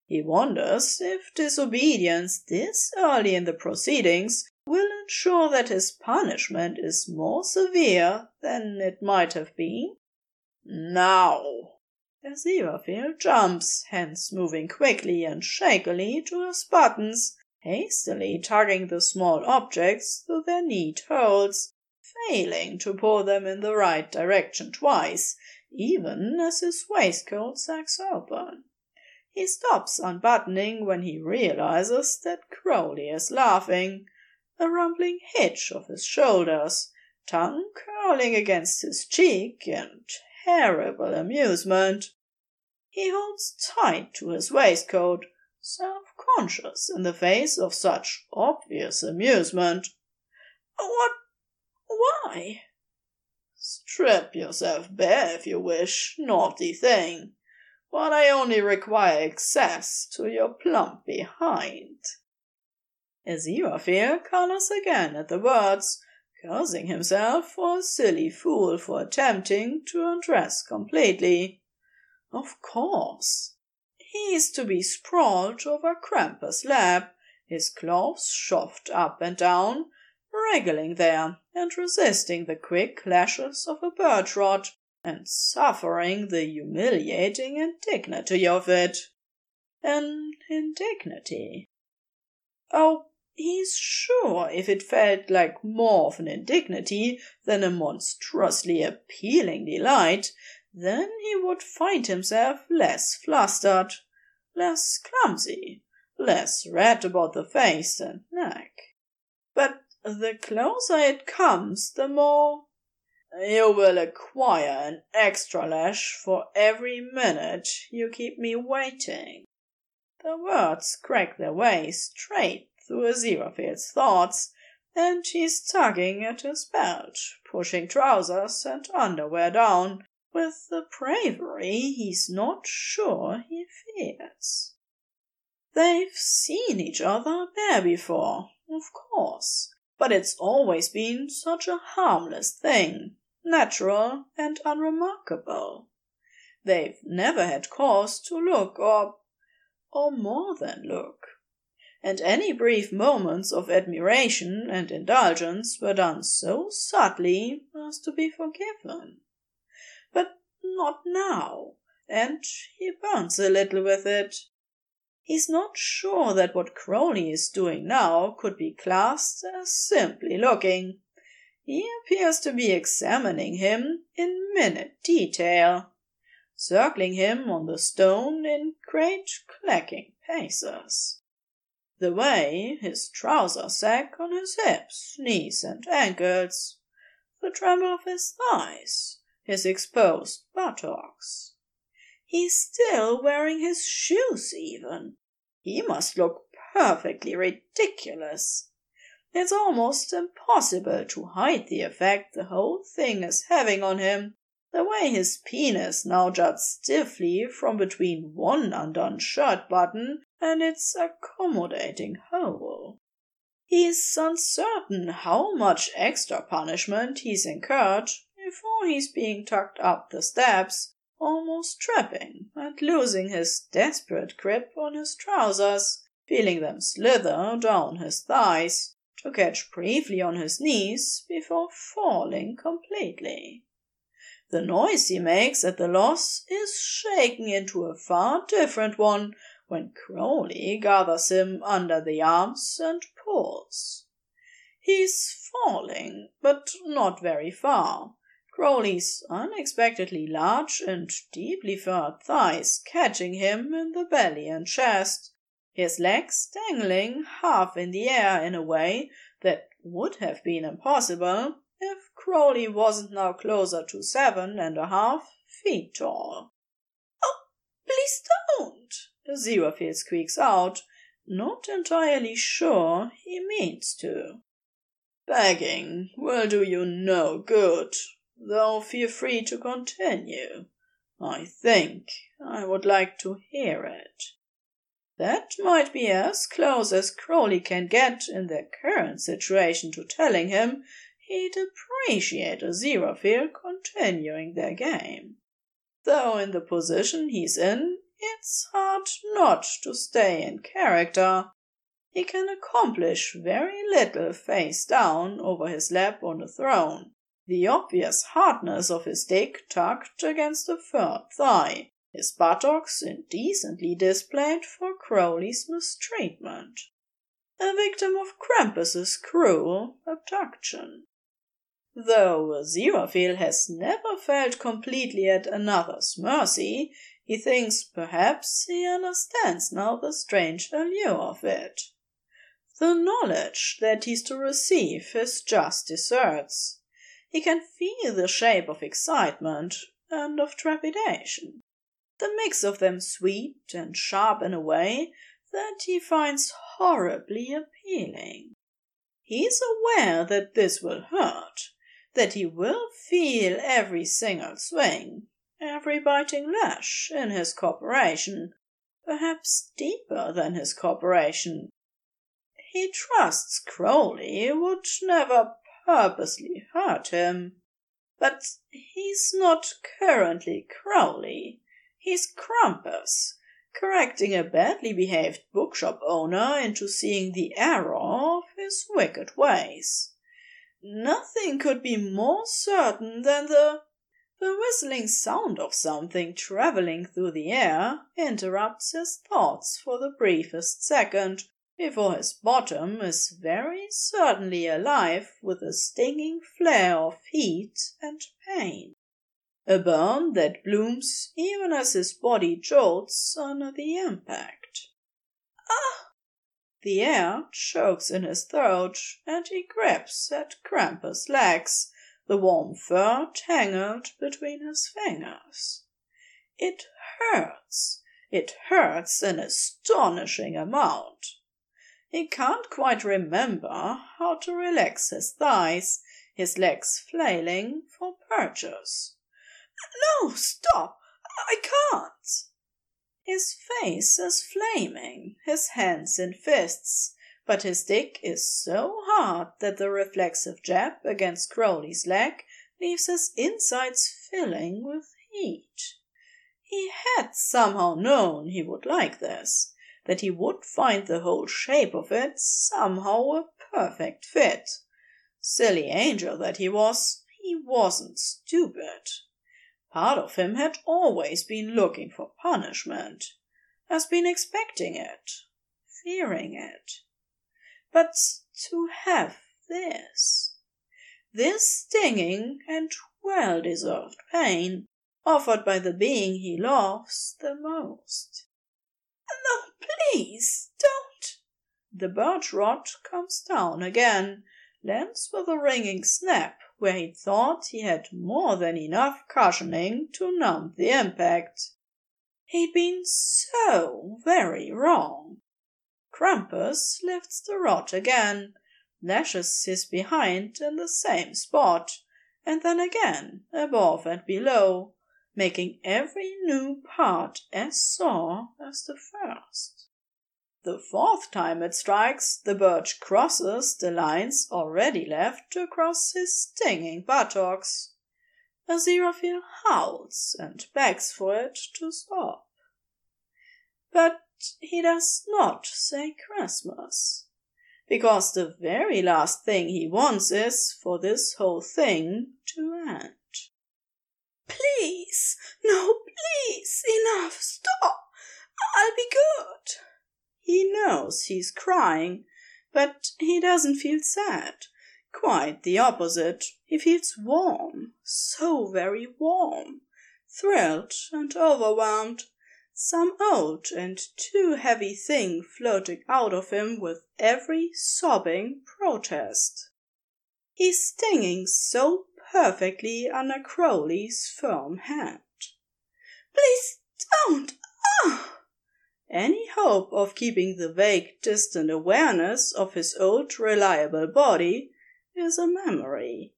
He wonders if disobedience this early in the proceedings will ensure that his punishment is more severe than it might have been. Now! as Aziraphale jumps, hands moving quickly and shakily to his buttons, hastily tugging the small objects through their neat holes, failing to pull them in the right direction twice, even as his waistcoat sags open. He stops unbuttoning when he realizes that Crowley is laughing, a rumbling hitch of his shoulders, tongue curling against his cheek in terrible amusement. He holds tight to his waistcoat, self-conscious in the face of such obvious amusement. What? Why? Strip yourself bare if you wish, naughty thing but I only require access to your plump behind. Aziraphale colors again at the words, cursing himself for a silly fool for attempting to undress completely. Of course. He is to be sprawled over Krampus' lap, his clothes shoved up and down, wriggling there and resisting the quick lashes of a birch rod and suffering the humiliating indignity of it. An indignity. Oh, he's sure if it felt like more of an indignity than a monstrously appealing delight, then he would find himself less flustered, less clumsy, less red about the face and neck. The closer it comes, the more you will acquire an extra lash for every minute you keep me waiting. The words crack their way straight through Aziraphale's thoughts, and he's tugging at his belt, pushing trousers and underwear down with the bravery he's not sure he fears. They've seen each other bare before, of course, but it's always been such a harmless thing natural, and unremarkable. They've never had cause to look or or more than look. And any brief moments of admiration and indulgence were done so subtly as to be forgiven. But not now, and he burns a little with it. He's not sure that what Crowley is doing now could be classed as simply looking. He appears to be examining him in minute detail, circling him on the stone in great clacking paces. The way his trousers sag on his hips, knees, and ankles, the tremble of his thighs, his exposed buttocks. He's still wearing his shoes, even. He must look perfectly ridiculous. It's almost impossible to hide the effect the whole thing is having on him. The way his penis now juts stiffly from between one undone shirt button and its accommodating hole. He's uncertain how much extra punishment he's incurred before he's being tucked up the steps, almost tripping and losing his desperate grip on his trousers, feeling them slither down his thighs to catch briefly on his knees before falling completely. The noise he makes at the loss is shaken into a far different one when Crowley gathers him under the arms and pulls. He's falling, but not very far. Crowley's unexpectedly large and deeply furred thighs catching him in the belly and chest, his legs dangling half in the air in a way that would have been impossible if Crowley wasn't now closer to seven and a half feet tall. Oh, please don't! Aziraphale squeaks out, not entirely sure he means to. Begging will do you no good, though feel free to continue. I think I would like to hear it. That might be as close as Crowley can get in their current situation to telling him he'd appreciate Aziraphale continuing their game. Though in the position he's in, it's hard not to stay in character. He can accomplish very little face down over his lap on the throne, the obvious hardness of his dick tucked against the third thigh, his buttocks indecently displayed for Crowley's mistreatment. A victim of Krampus's cruel abduction. Though Aziraphale has never felt completely at another's mercy, he thinks perhaps he understands now the strange allure of it. The knowledge that he's to receive his just deserts. He can feel the shape of excitement and of trepidation the mix of them sweet and sharp in a way that he finds horribly appealing. He is aware that this will hurt, that he will feel every single swing, every biting lash in his corporation, perhaps deeper than his corporation. He trusts Crowley would never purposely hurt him. But he's not currently Crowley. He's Krampus, correcting a badly behaved bookshop owner into seeing the error of his wicked ways. Nothing could be more certain than the the whistling sound of something traveling through the air interrupts his thoughts for the briefest second before his bottom is very certainly alive with a stinging flare of heat and pain a burn that blooms even as his body jolts under the impact. Ah! The air chokes in his throat, and he grabs at Krampus' legs, the warm fur tangled between his fingers. It hurts. It hurts an astonishing amount. He can't quite remember how to relax his thighs, his legs flailing for purchase. No, stop! I can't! His face is flaming, his hands in fists, but his dick is so hard that the reflexive jab against Crowley's leg leaves his insides filling with heat. He had somehow known he would like this, that he would find the whole shape of it somehow a perfect fit. Silly angel that he was, he wasn't stupid. Part of him had always been looking for punishment, has been expecting it, fearing it. But to have this, this stinging and well deserved pain offered by the being he loves the most. Please, don't! The birch rod comes down again, lands with a ringing snap where he thought he had more than enough cushioning to numb the impact. He'd been so very wrong. Krampus lifts the rod again, lashes his behind in the same spot, and then again above and below, making every new part as sore as the first. The fourth time it strikes, the birch crosses the lines already left to cross his stinging buttocks. Aziraphale howls and begs for it to stop. But he does not say Christmas, because the very last thing he wants is for this whole thing to end. Please, no, please, enough, stop. I'll be good. He knows he's crying, but he doesn't feel sad. Quite the opposite. He feels warm, so very warm, thrilled and overwhelmed, some old and too heavy thing floating out of him with every sobbing protest. He's stinging so perfectly under Crowley's firm hand. Please don't! Ah! Any hope of keeping the vague, distant awareness of his old, reliable body is a memory.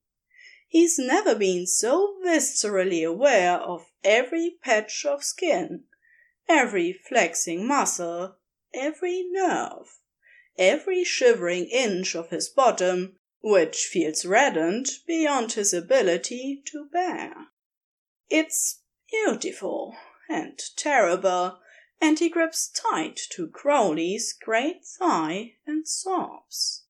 He's never been so viscerally aware of every patch of skin, every flexing muscle, every nerve, every shivering inch of his bottom, which feels reddened beyond his ability to bear. It's beautiful and terrible, and he grips tight to Crowley's great thigh and sobs.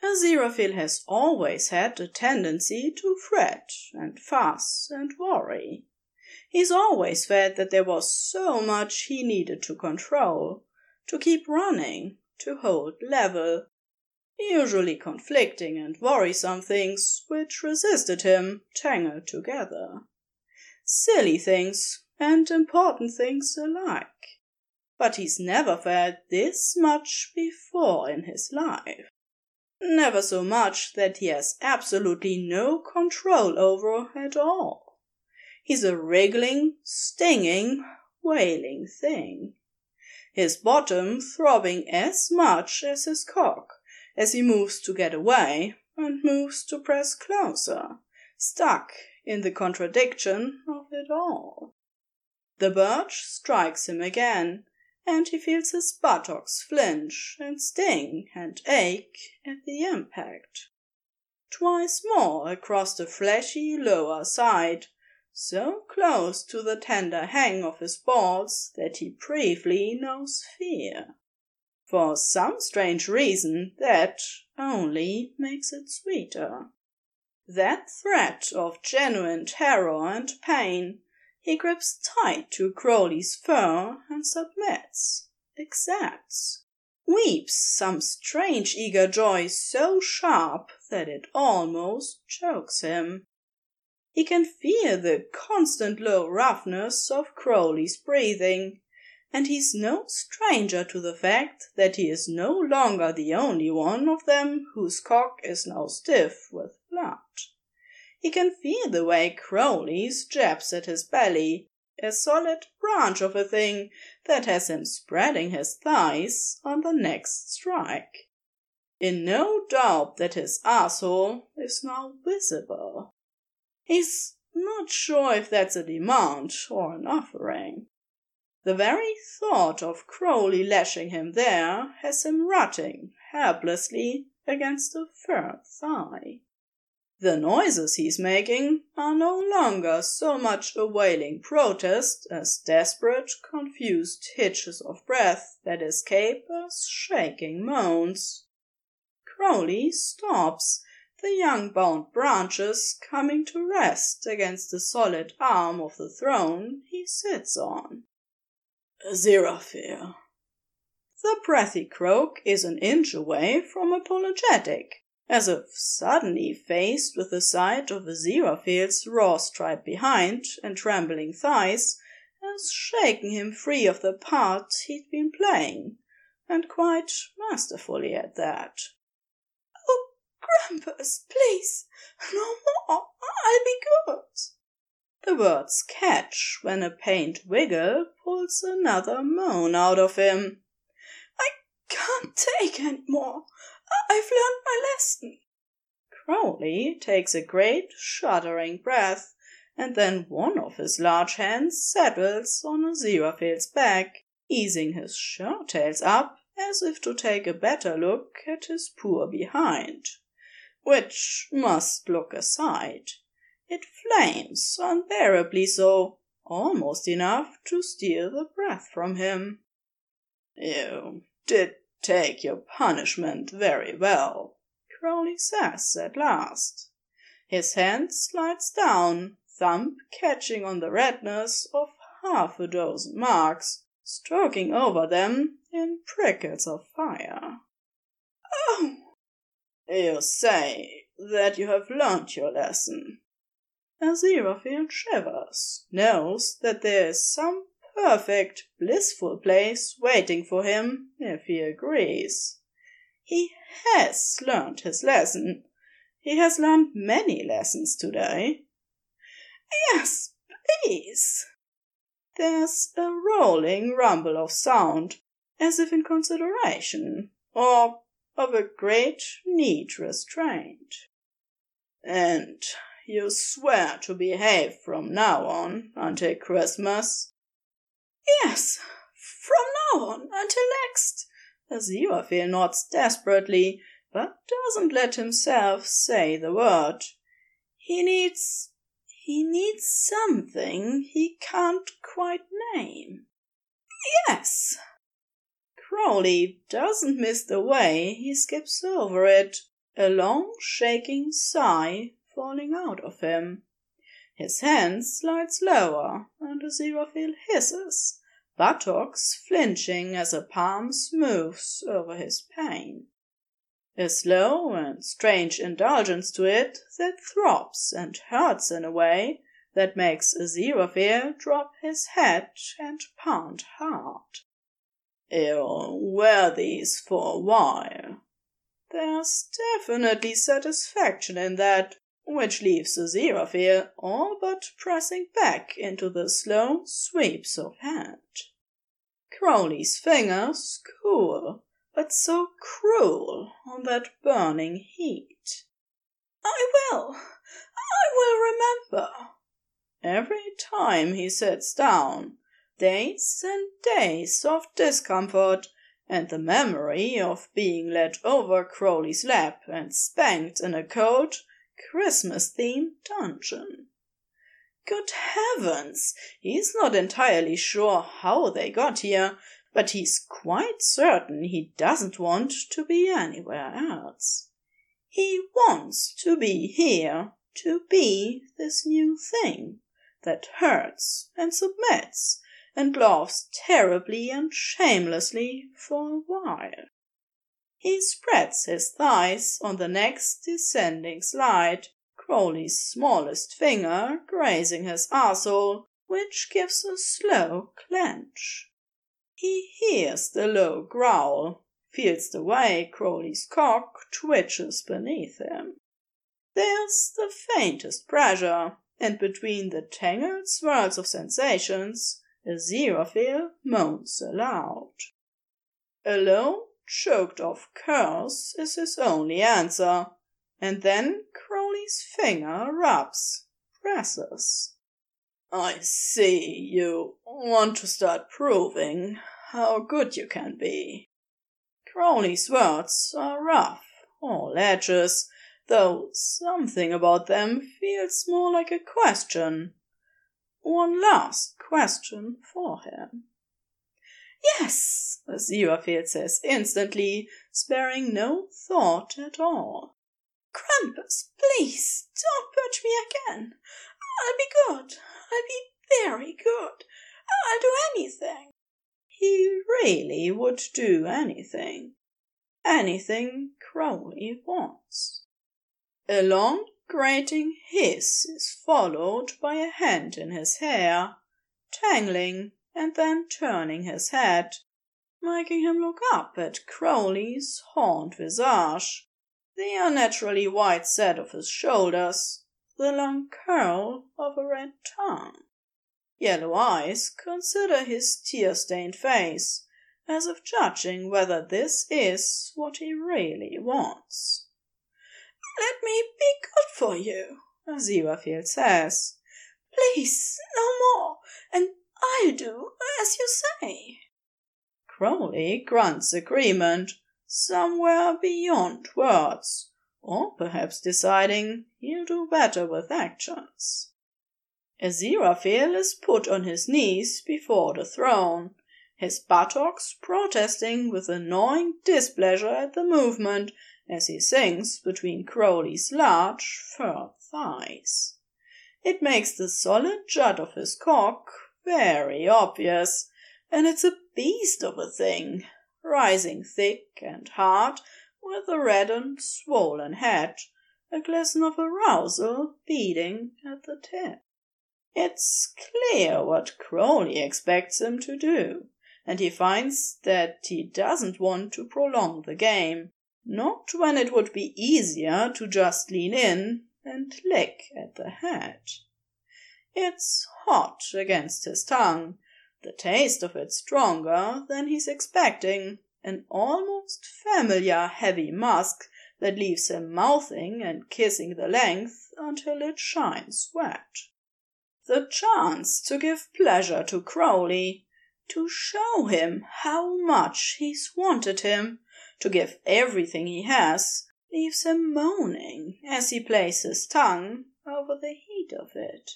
Aziraphale has always had a tendency to fret and fuss and worry. He's always felt that there was so much he needed to control, to keep running, to hold level, usually conflicting and worrisome things which resisted him tangled together. Silly things and important things alike. But he's never felt this much before in his life. Never so much that he has absolutely no control over at all. He's a wriggling, stinging, wailing thing. His bottom throbbing as much as his cock as he moves to get away and moves to press closer, stuck in the contradiction of it all. The birch strikes him again, and he feels his buttocks flinch and sting and ache at the impact. Twice more across the fleshy lower side, so close to the tender hang of his balls that he briefly knows fear. For some strange reason that only makes it sweeter. That threat of genuine terror and pain, he grips tight to Crowley's fur and submits, accepts, weeps some strange eager joy so sharp that it almost chokes him. He can feel the constant low roughness of Crowley's breathing, and he's no stranger to the fact that he is no longer the only one of them whose cock is now stiff with blood. He can feel the way Crowley jabs at his belly, a solid branch of a thing that has him spreading his thighs on the next strike. In no doubt that his asshole is now visible. He's not sure if that's a demand or an offering. The very thought of Crowley lashing him there has him rutting helplessly against a furred thigh. The noises he's making are no longer so much a wailing protest as desperate, confused hitches of breath that escape as shaking moans. Crowley stops the young bound branches coming to rest against the solid arm of the throne he sits on. Aziraphale. The breathy croak is an inch away from apologetic, as if suddenly faced with the sight of Aziraphale's raw stripe behind and trembling thighs, has shaken him free of the part he'd been playing, and quite masterfully at that. "Oh, Krampus, please, no more. I'll be good. The words catch when a pained wiggle pulls another moan out of him. I can't take any more. I've learned my lesson. Crowley takes a great shuddering breath, and then one of his large hands settles on Aziraphale's back, easing his shirt tails up as if to take a better look at his poor behind which must look aside. It flames unbearably so, almost enough to steal the breath from him. You did take your punishment very well, Crowley says at last. His hand slides down, thumb catching on the redness of half a dozen marks, stroking over them in prickles of fire. Oh! You say that you have learnt your lesson. Aziraphale shivers, knows that there is some perfect, blissful place waiting for him if he agrees. He has learned his lesson. He has learned many lessons today. Yes, please. There's a rolling rumble of sound, as if in consideration, or of a great need restraint. And you swear to behave from now on until Christmas? Yes, from now on until next. Aziraphale nods desperately, but doesn't let himself say the word. He needs. he needs something he can't quite name. Yes. Crowley doesn't miss the way he skips over it, a long shaking sigh falling out of him. His hand slides lower, and Aziraphale hisses, buttocks flinching as a palm smooths over his pain. A slow and strange indulgence to it that throbs and hurts in a way that makes Aziraphale drop his head and pound hard. He'll wear these for a while. There's definitely satisfaction in that, which leaves the Aziraphale all but pressing back into the slow sweeps of hand. Crowley's fingers cool, but so cruel on that burning heat. I will, I will remember. Every time he sits down, days and days of discomfort and the memory of being led over Crowley's lap and spanked in a cold, Christmas themed dungeon. Good heavens! He's not entirely sure how they got here, but he's quite certain he doesn't want to be anywhere else. He wants to be here, to be this new thing that hurts and submits and laughs terribly and shamelessly for a while. He spreads his thighs on the next descending slide Crowley's smallest finger grazing his arsehole, which gives a slow clench. He hears the low growl, feels the way Crowley's cock twitches beneath him. There's the faintest pressure, and between the tangled swirls of sensations, Aziraphale moans aloud. A low, choked off curse is his only answer, and then Crowley's finger rubs, presses. I see you want to start proving how good you can be. Crowley's words are rough, all edges, though something about them feels more like a question. One last question for him. Yes, Aziraphale says instantly, sparing no thought at all. Krampus, please don't purge me again. I'll be good. I'll be very good. I'll do anything. He really would do anything. Anything Crowley wants. A long grating hiss is followed by a hand in his hair, tangling and then turning his head, making him look up at Crowley's horned visage the unnaturally wide set of his shoulders, the long curl of a red tongue. Yellow eyes consider his tear stained face, as if judging whether this is what he really wants. Let me be good for you, Aziraphale says. Please, no more, and I'll do as you say. Crowley grunts agreement, somewhere beyond words, or perhaps deciding he'll do better with actions. Aziraphale is put on his knees before the throne, his buttocks protesting with annoying displeasure at the movement as he sinks between Crowley's large, fur thighs. It makes the solid jut of his cock very obvious, and it's a beast of a thing, rising thick and hard, with a red and swollen head, a glisten of arousal beating at the tip. It's clear what Crowley expects him to do, and he finds that he doesn't want to prolong the game, not when it would be easier to just lean in and lick at the head. It's hot against his tongue, the taste of it stronger than he's expecting, an almost familiar heavy musk that leaves him mouthing and kissing the length until it shines wet. The chance to give pleasure to Crowley, to show him how much he's wanted him, to give everything he has, leaves him moaning as he plays his tongue over the heat of it.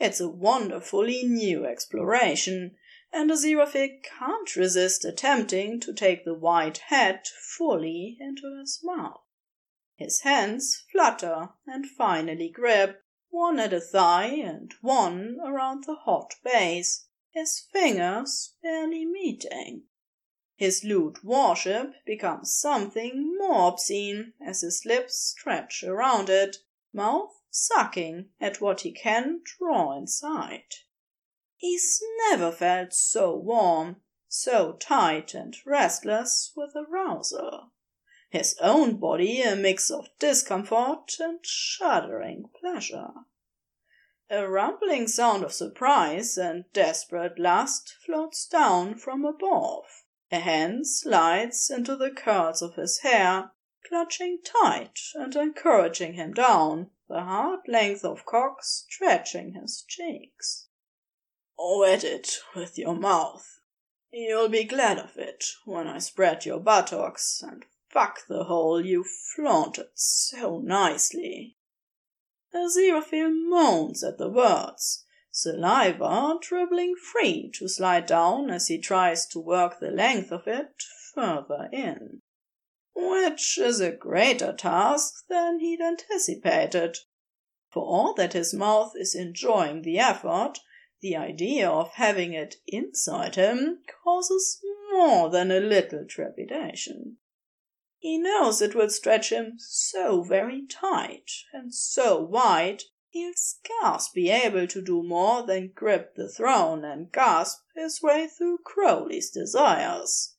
It's a wonderfully new exploration, and Aziraphale can't resist attempting to take the white head fully into his mouth. His hands flutter and finally grip, one at a thigh and one around the hot base, his fingers barely meeting. His lewd worship becomes something more obscene as his lips stretch around it, mouth sucking at what he can draw inside. He's never felt so warm, so tight and restless with arousal. His own body a mix of discomfort and shuddering pleasure. A rumbling sound of surprise and desperate lust floats down from above. A hand slides into the curls of his hair, clutching tight and encouraging him down, the hard length of cock stretching his cheeks. Wet it with your mouth. You'll be glad of it when I spread your buttocks and fuck the hole you flaunted so nicely. Aziraphale moans at the words, saliva dribbling free to slide down as he tries to work the length of it further in. Which is a greater task than he'd anticipated. For all that his mouth is enjoying the effort, the idea of having it inside him causes more than a little trepidation. He knows it will stretch him so very tight and so wide he'll scarce be able to do more than grip the throne and gasp his way through Crowley's desires,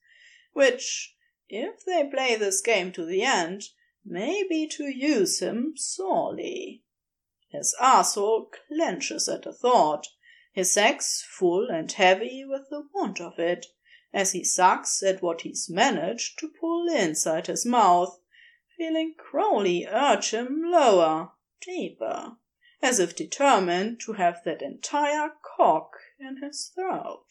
which, if they play this game to the end, may be to use him sorely. His arsehole clenches at the thought, his sex full and heavy with the want of it, as he sucks at what he's managed to pull inside his mouth, feeling Crowley urge him lower, deeper, as if determined to have that entire cock in his throat.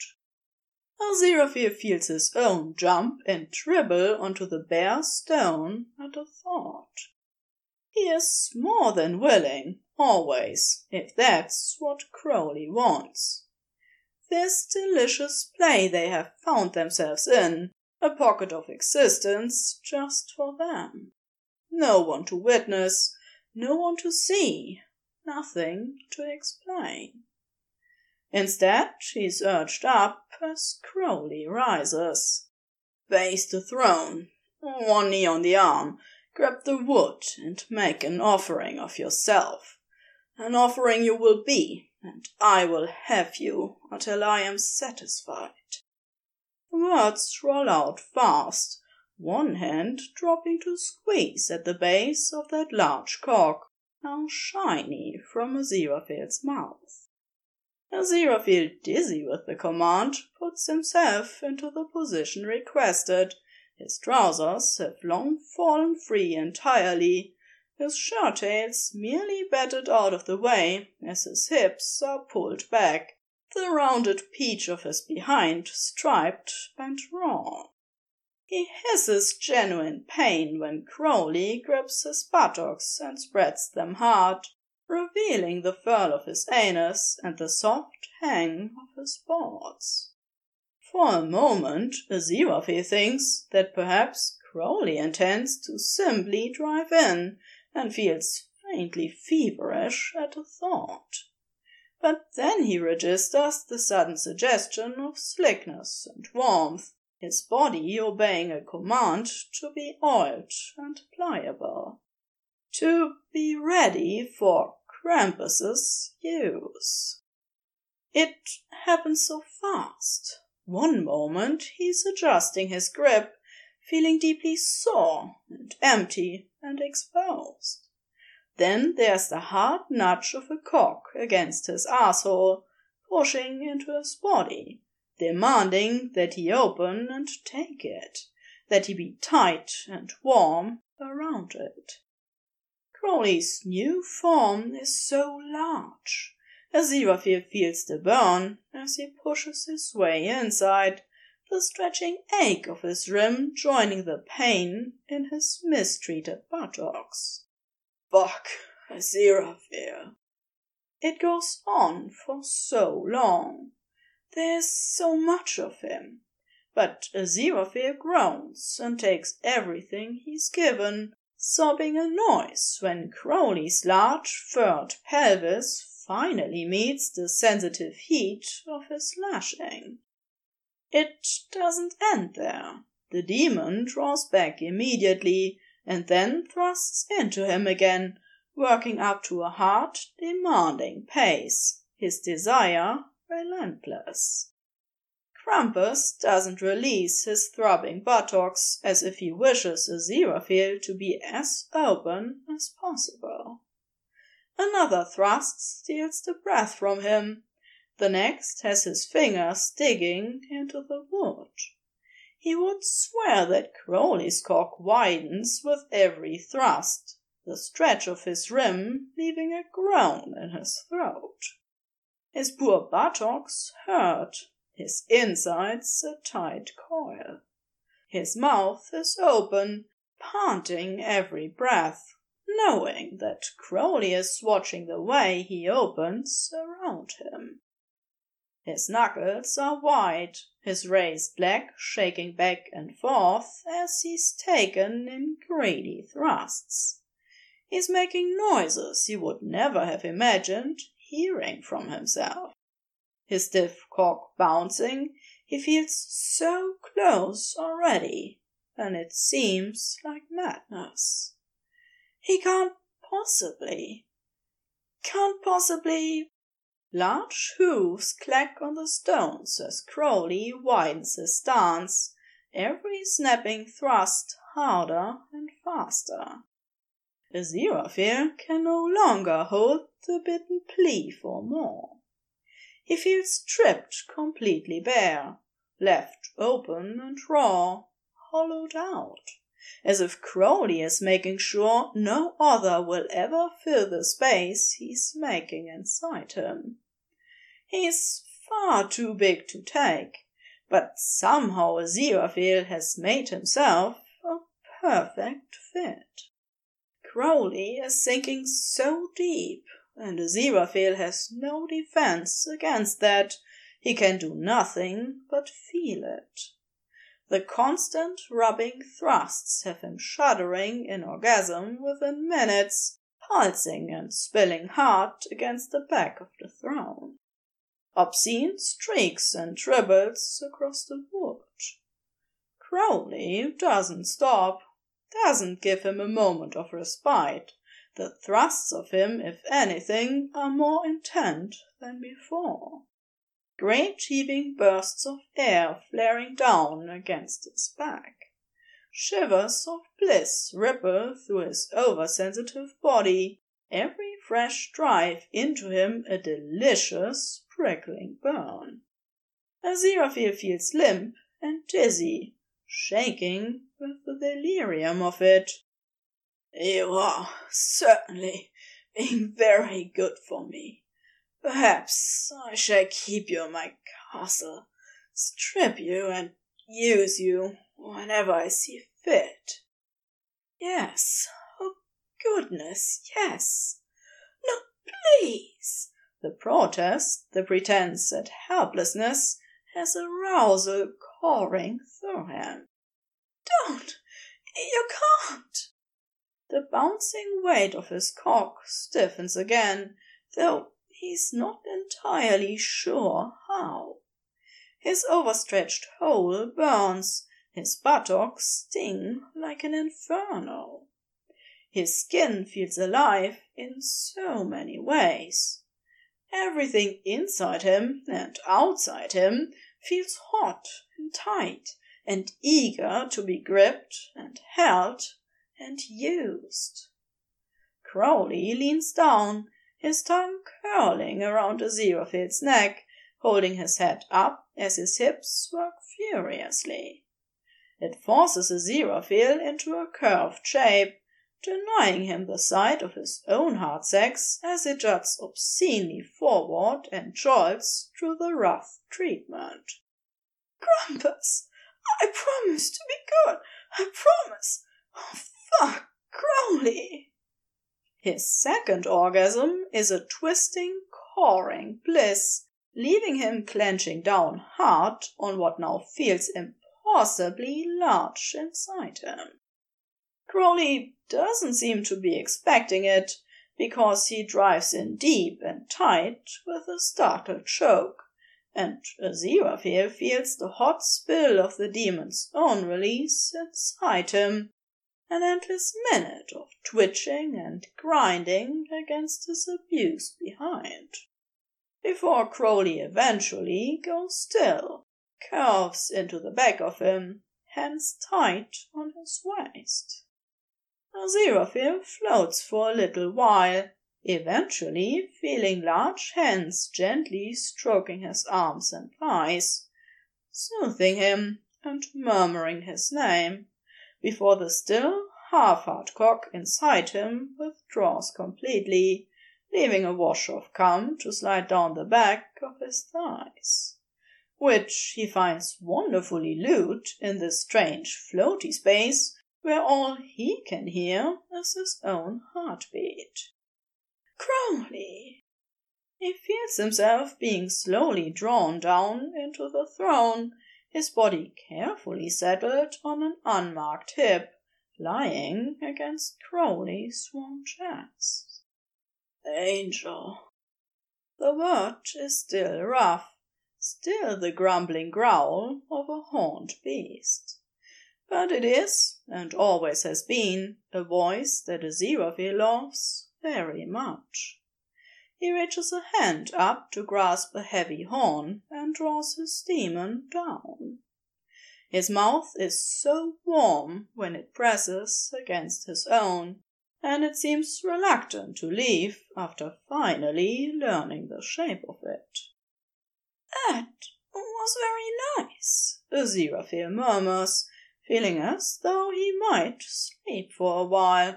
Aziraphale feels his own jump and dribble onto the bare stone at the thought. He is more than willing, always, if that's what Crowley wants this delicious play they have found themselves in, a pocket of existence just for them. No one to witness, no one to see, nothing to explain. Instead, he's urged up as Crowley rises. Base the throne, one knee on the arm, grab the wood, and make an offering of yourself. An offering you will be, and I will have you until I am satisfied. The words roll out fast, one hand dropping to squeeze at the base of that large cock, now shiny from Aziraphale's mouth. Aziraphale, dizzy with the command, puts himself into the position requested. His trousers have long fallen free entirely, his shirt tails merely batted out of the way as his hips are pulled back, the rounded peach of his behind striped and raw. He hisses genuine pain when Crowley grips his buttocks and spreads them hard, revealing the furl of his anus and the soft hang of his balls. For a moment, Aziraphale thinks that perhaps Crowley intends to simply drive in and feels faintly feverish at the thought. But then he registers the sudden suggestion of slickness and warmth, his body obeying a command to be oiled and pliable, to be ready for Krampus's use. It happens so fast. One moment he's adjusting his grip, feeling deeply sore and empty and exposed. Then there's the hard nudge of a cock against his asshole, pushing into his body, demanding that he open and take it, that he be tight and warm around it. Crowley's new form is so large, Aziraphale feels the burn as he pushes his way inside, the stretching ache of his rim joining the pain in his mistreated buttocks. Fuck, Aziraphale. It goes on for so long. There's so much of him. But Aziraphale groans and takes everything he's given, sobbing a noise when Crowley's large furred pelvis finally meets the sensitive heat of his lashing. It doesn't end there. The demon draws back immediately and then thrusts into him again, working up to a hard, demanding pace, his desire relentless. Krampus doesn't release his throbbing buttocks as if he wishes Aziraphale to be as open as possible. Another thrust steals the breath from him. The next has his fingers digging into the wood. He would swear that Crowley's cock widens with every thrust, the stretch of his rim leaving a groan in his throat. His poor buttocks hurt, his insides a tight coil. His mouth is open, panting every breath knowing that Crowley is watching the way he opens around him. His knuckles are white, his raised black shaking back and forth as he's taken in greedy thrusts. He's making noises he would never have imagined hearing from himself. His stiff cock bouncing, he feels so close already, and it seems like madness. He can't possibly. Can't possibly. Large hooves clack on the stones as Crowley widens his stance, every snapping thrust harder and faster. Aziraphale can no longer hold the bitten plea for more. He feels stripped completely bare, left open and raw, hollowed out as if Crowley is making sure no other will ever fill the space he's making inside him. He's far too big to take, but somehow Aziraphale has made himself a perfect fit. Crowley is sinking so deep, and Aziraphale has no defense against that. He can do nothing but feel it. The constant rubbing thrusts have him shuddering in orgasm within minutes, pulsing and spilling hard against the back of the throne. Obscene streaks and dribbles across the wood. Crowley doesn't stop, doesn't give him a moment of respite. The thrusts of him, if anything, are more intent than before great heaving bursts of air flaring down against his back. Shivers of bliss ripple through his oversensitive body, every fresh drive into him a delicious prickling burn. Aziraphale feels limp and dizzy, shaking with the delirium of it. You are certainly being very good for me, Perhaps I shall keep you in my castle, strip you, and use you whenever I see fit. Yes, oh goodness, yes. No, please. The protest, the pretense at helplessness, has arousal coursing through him. Don't! You can't! The bouncing weight of his cock stiffens again, though he's not entirely sure how. His overstretched hole burns, his buttocks sting like an inferno. His skin feels alive in so many ways. Everything inside him and outside him feels hot and tight and eager to be gripped and held and used. Crowley leans down his tongue curling around the Aziraphale's neck, holding his head up as his hips work furiously. It forces the Aziraphale into a curved shape, denying him the sight of his own hard sex as it juts obscenely forward and jolts through the rough treatment. Krampus, I promise to be good. I promise. Oh, fuck, Crowley. His second orgasm is a twisting, cawing bliss, leaving him clenching down hard on what now feels impossibly large inside him. Crowley doesn't seem to be expecting it, because he drives in deep and tight with a startled choke, and Aziraphale feels the hot spill of the demon's own release inside him, an endless minute of twitching and grinding against his abuse behind, before Crowley eventually goes still, curves into the back of him, hands tight on his waist. Aziraphale floats for a little while, eventually feeling large hands gently stroking his arms and thighs, soothing him and murmuring his name, before the still half-hard cock inside him withdraws completely, leaving a wash of cum to slide down the back of his thighs, which he finds wonderfully lewd in this strange floaty space where all he can hear is his own heartbeat. Crowley! He feels himself being slowly drawn down into the throne, his body carefully settled on an unmarked hip, lying against Crowley's warm chest. Angel. The word is still rough, still the grumbling growl of a horned beast. But it is, and always has been, a voice that Aziraphale loves very much. He reaches a hand up to grasp a heavy horn and draws his demon down. His mouth is so warm when it presses against his own, and it seems reluctant to leave after finally learning the shape of it. That was very nice, Aziraphale murmurs, feeling as though he might sleep for a while.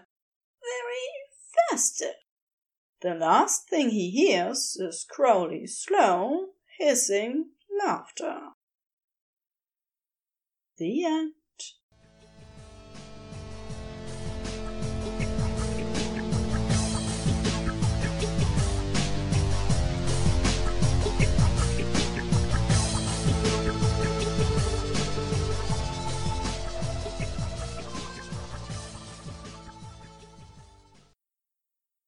Very festive. The last thing he hears is Crowley's slow, hissing laughter. The end.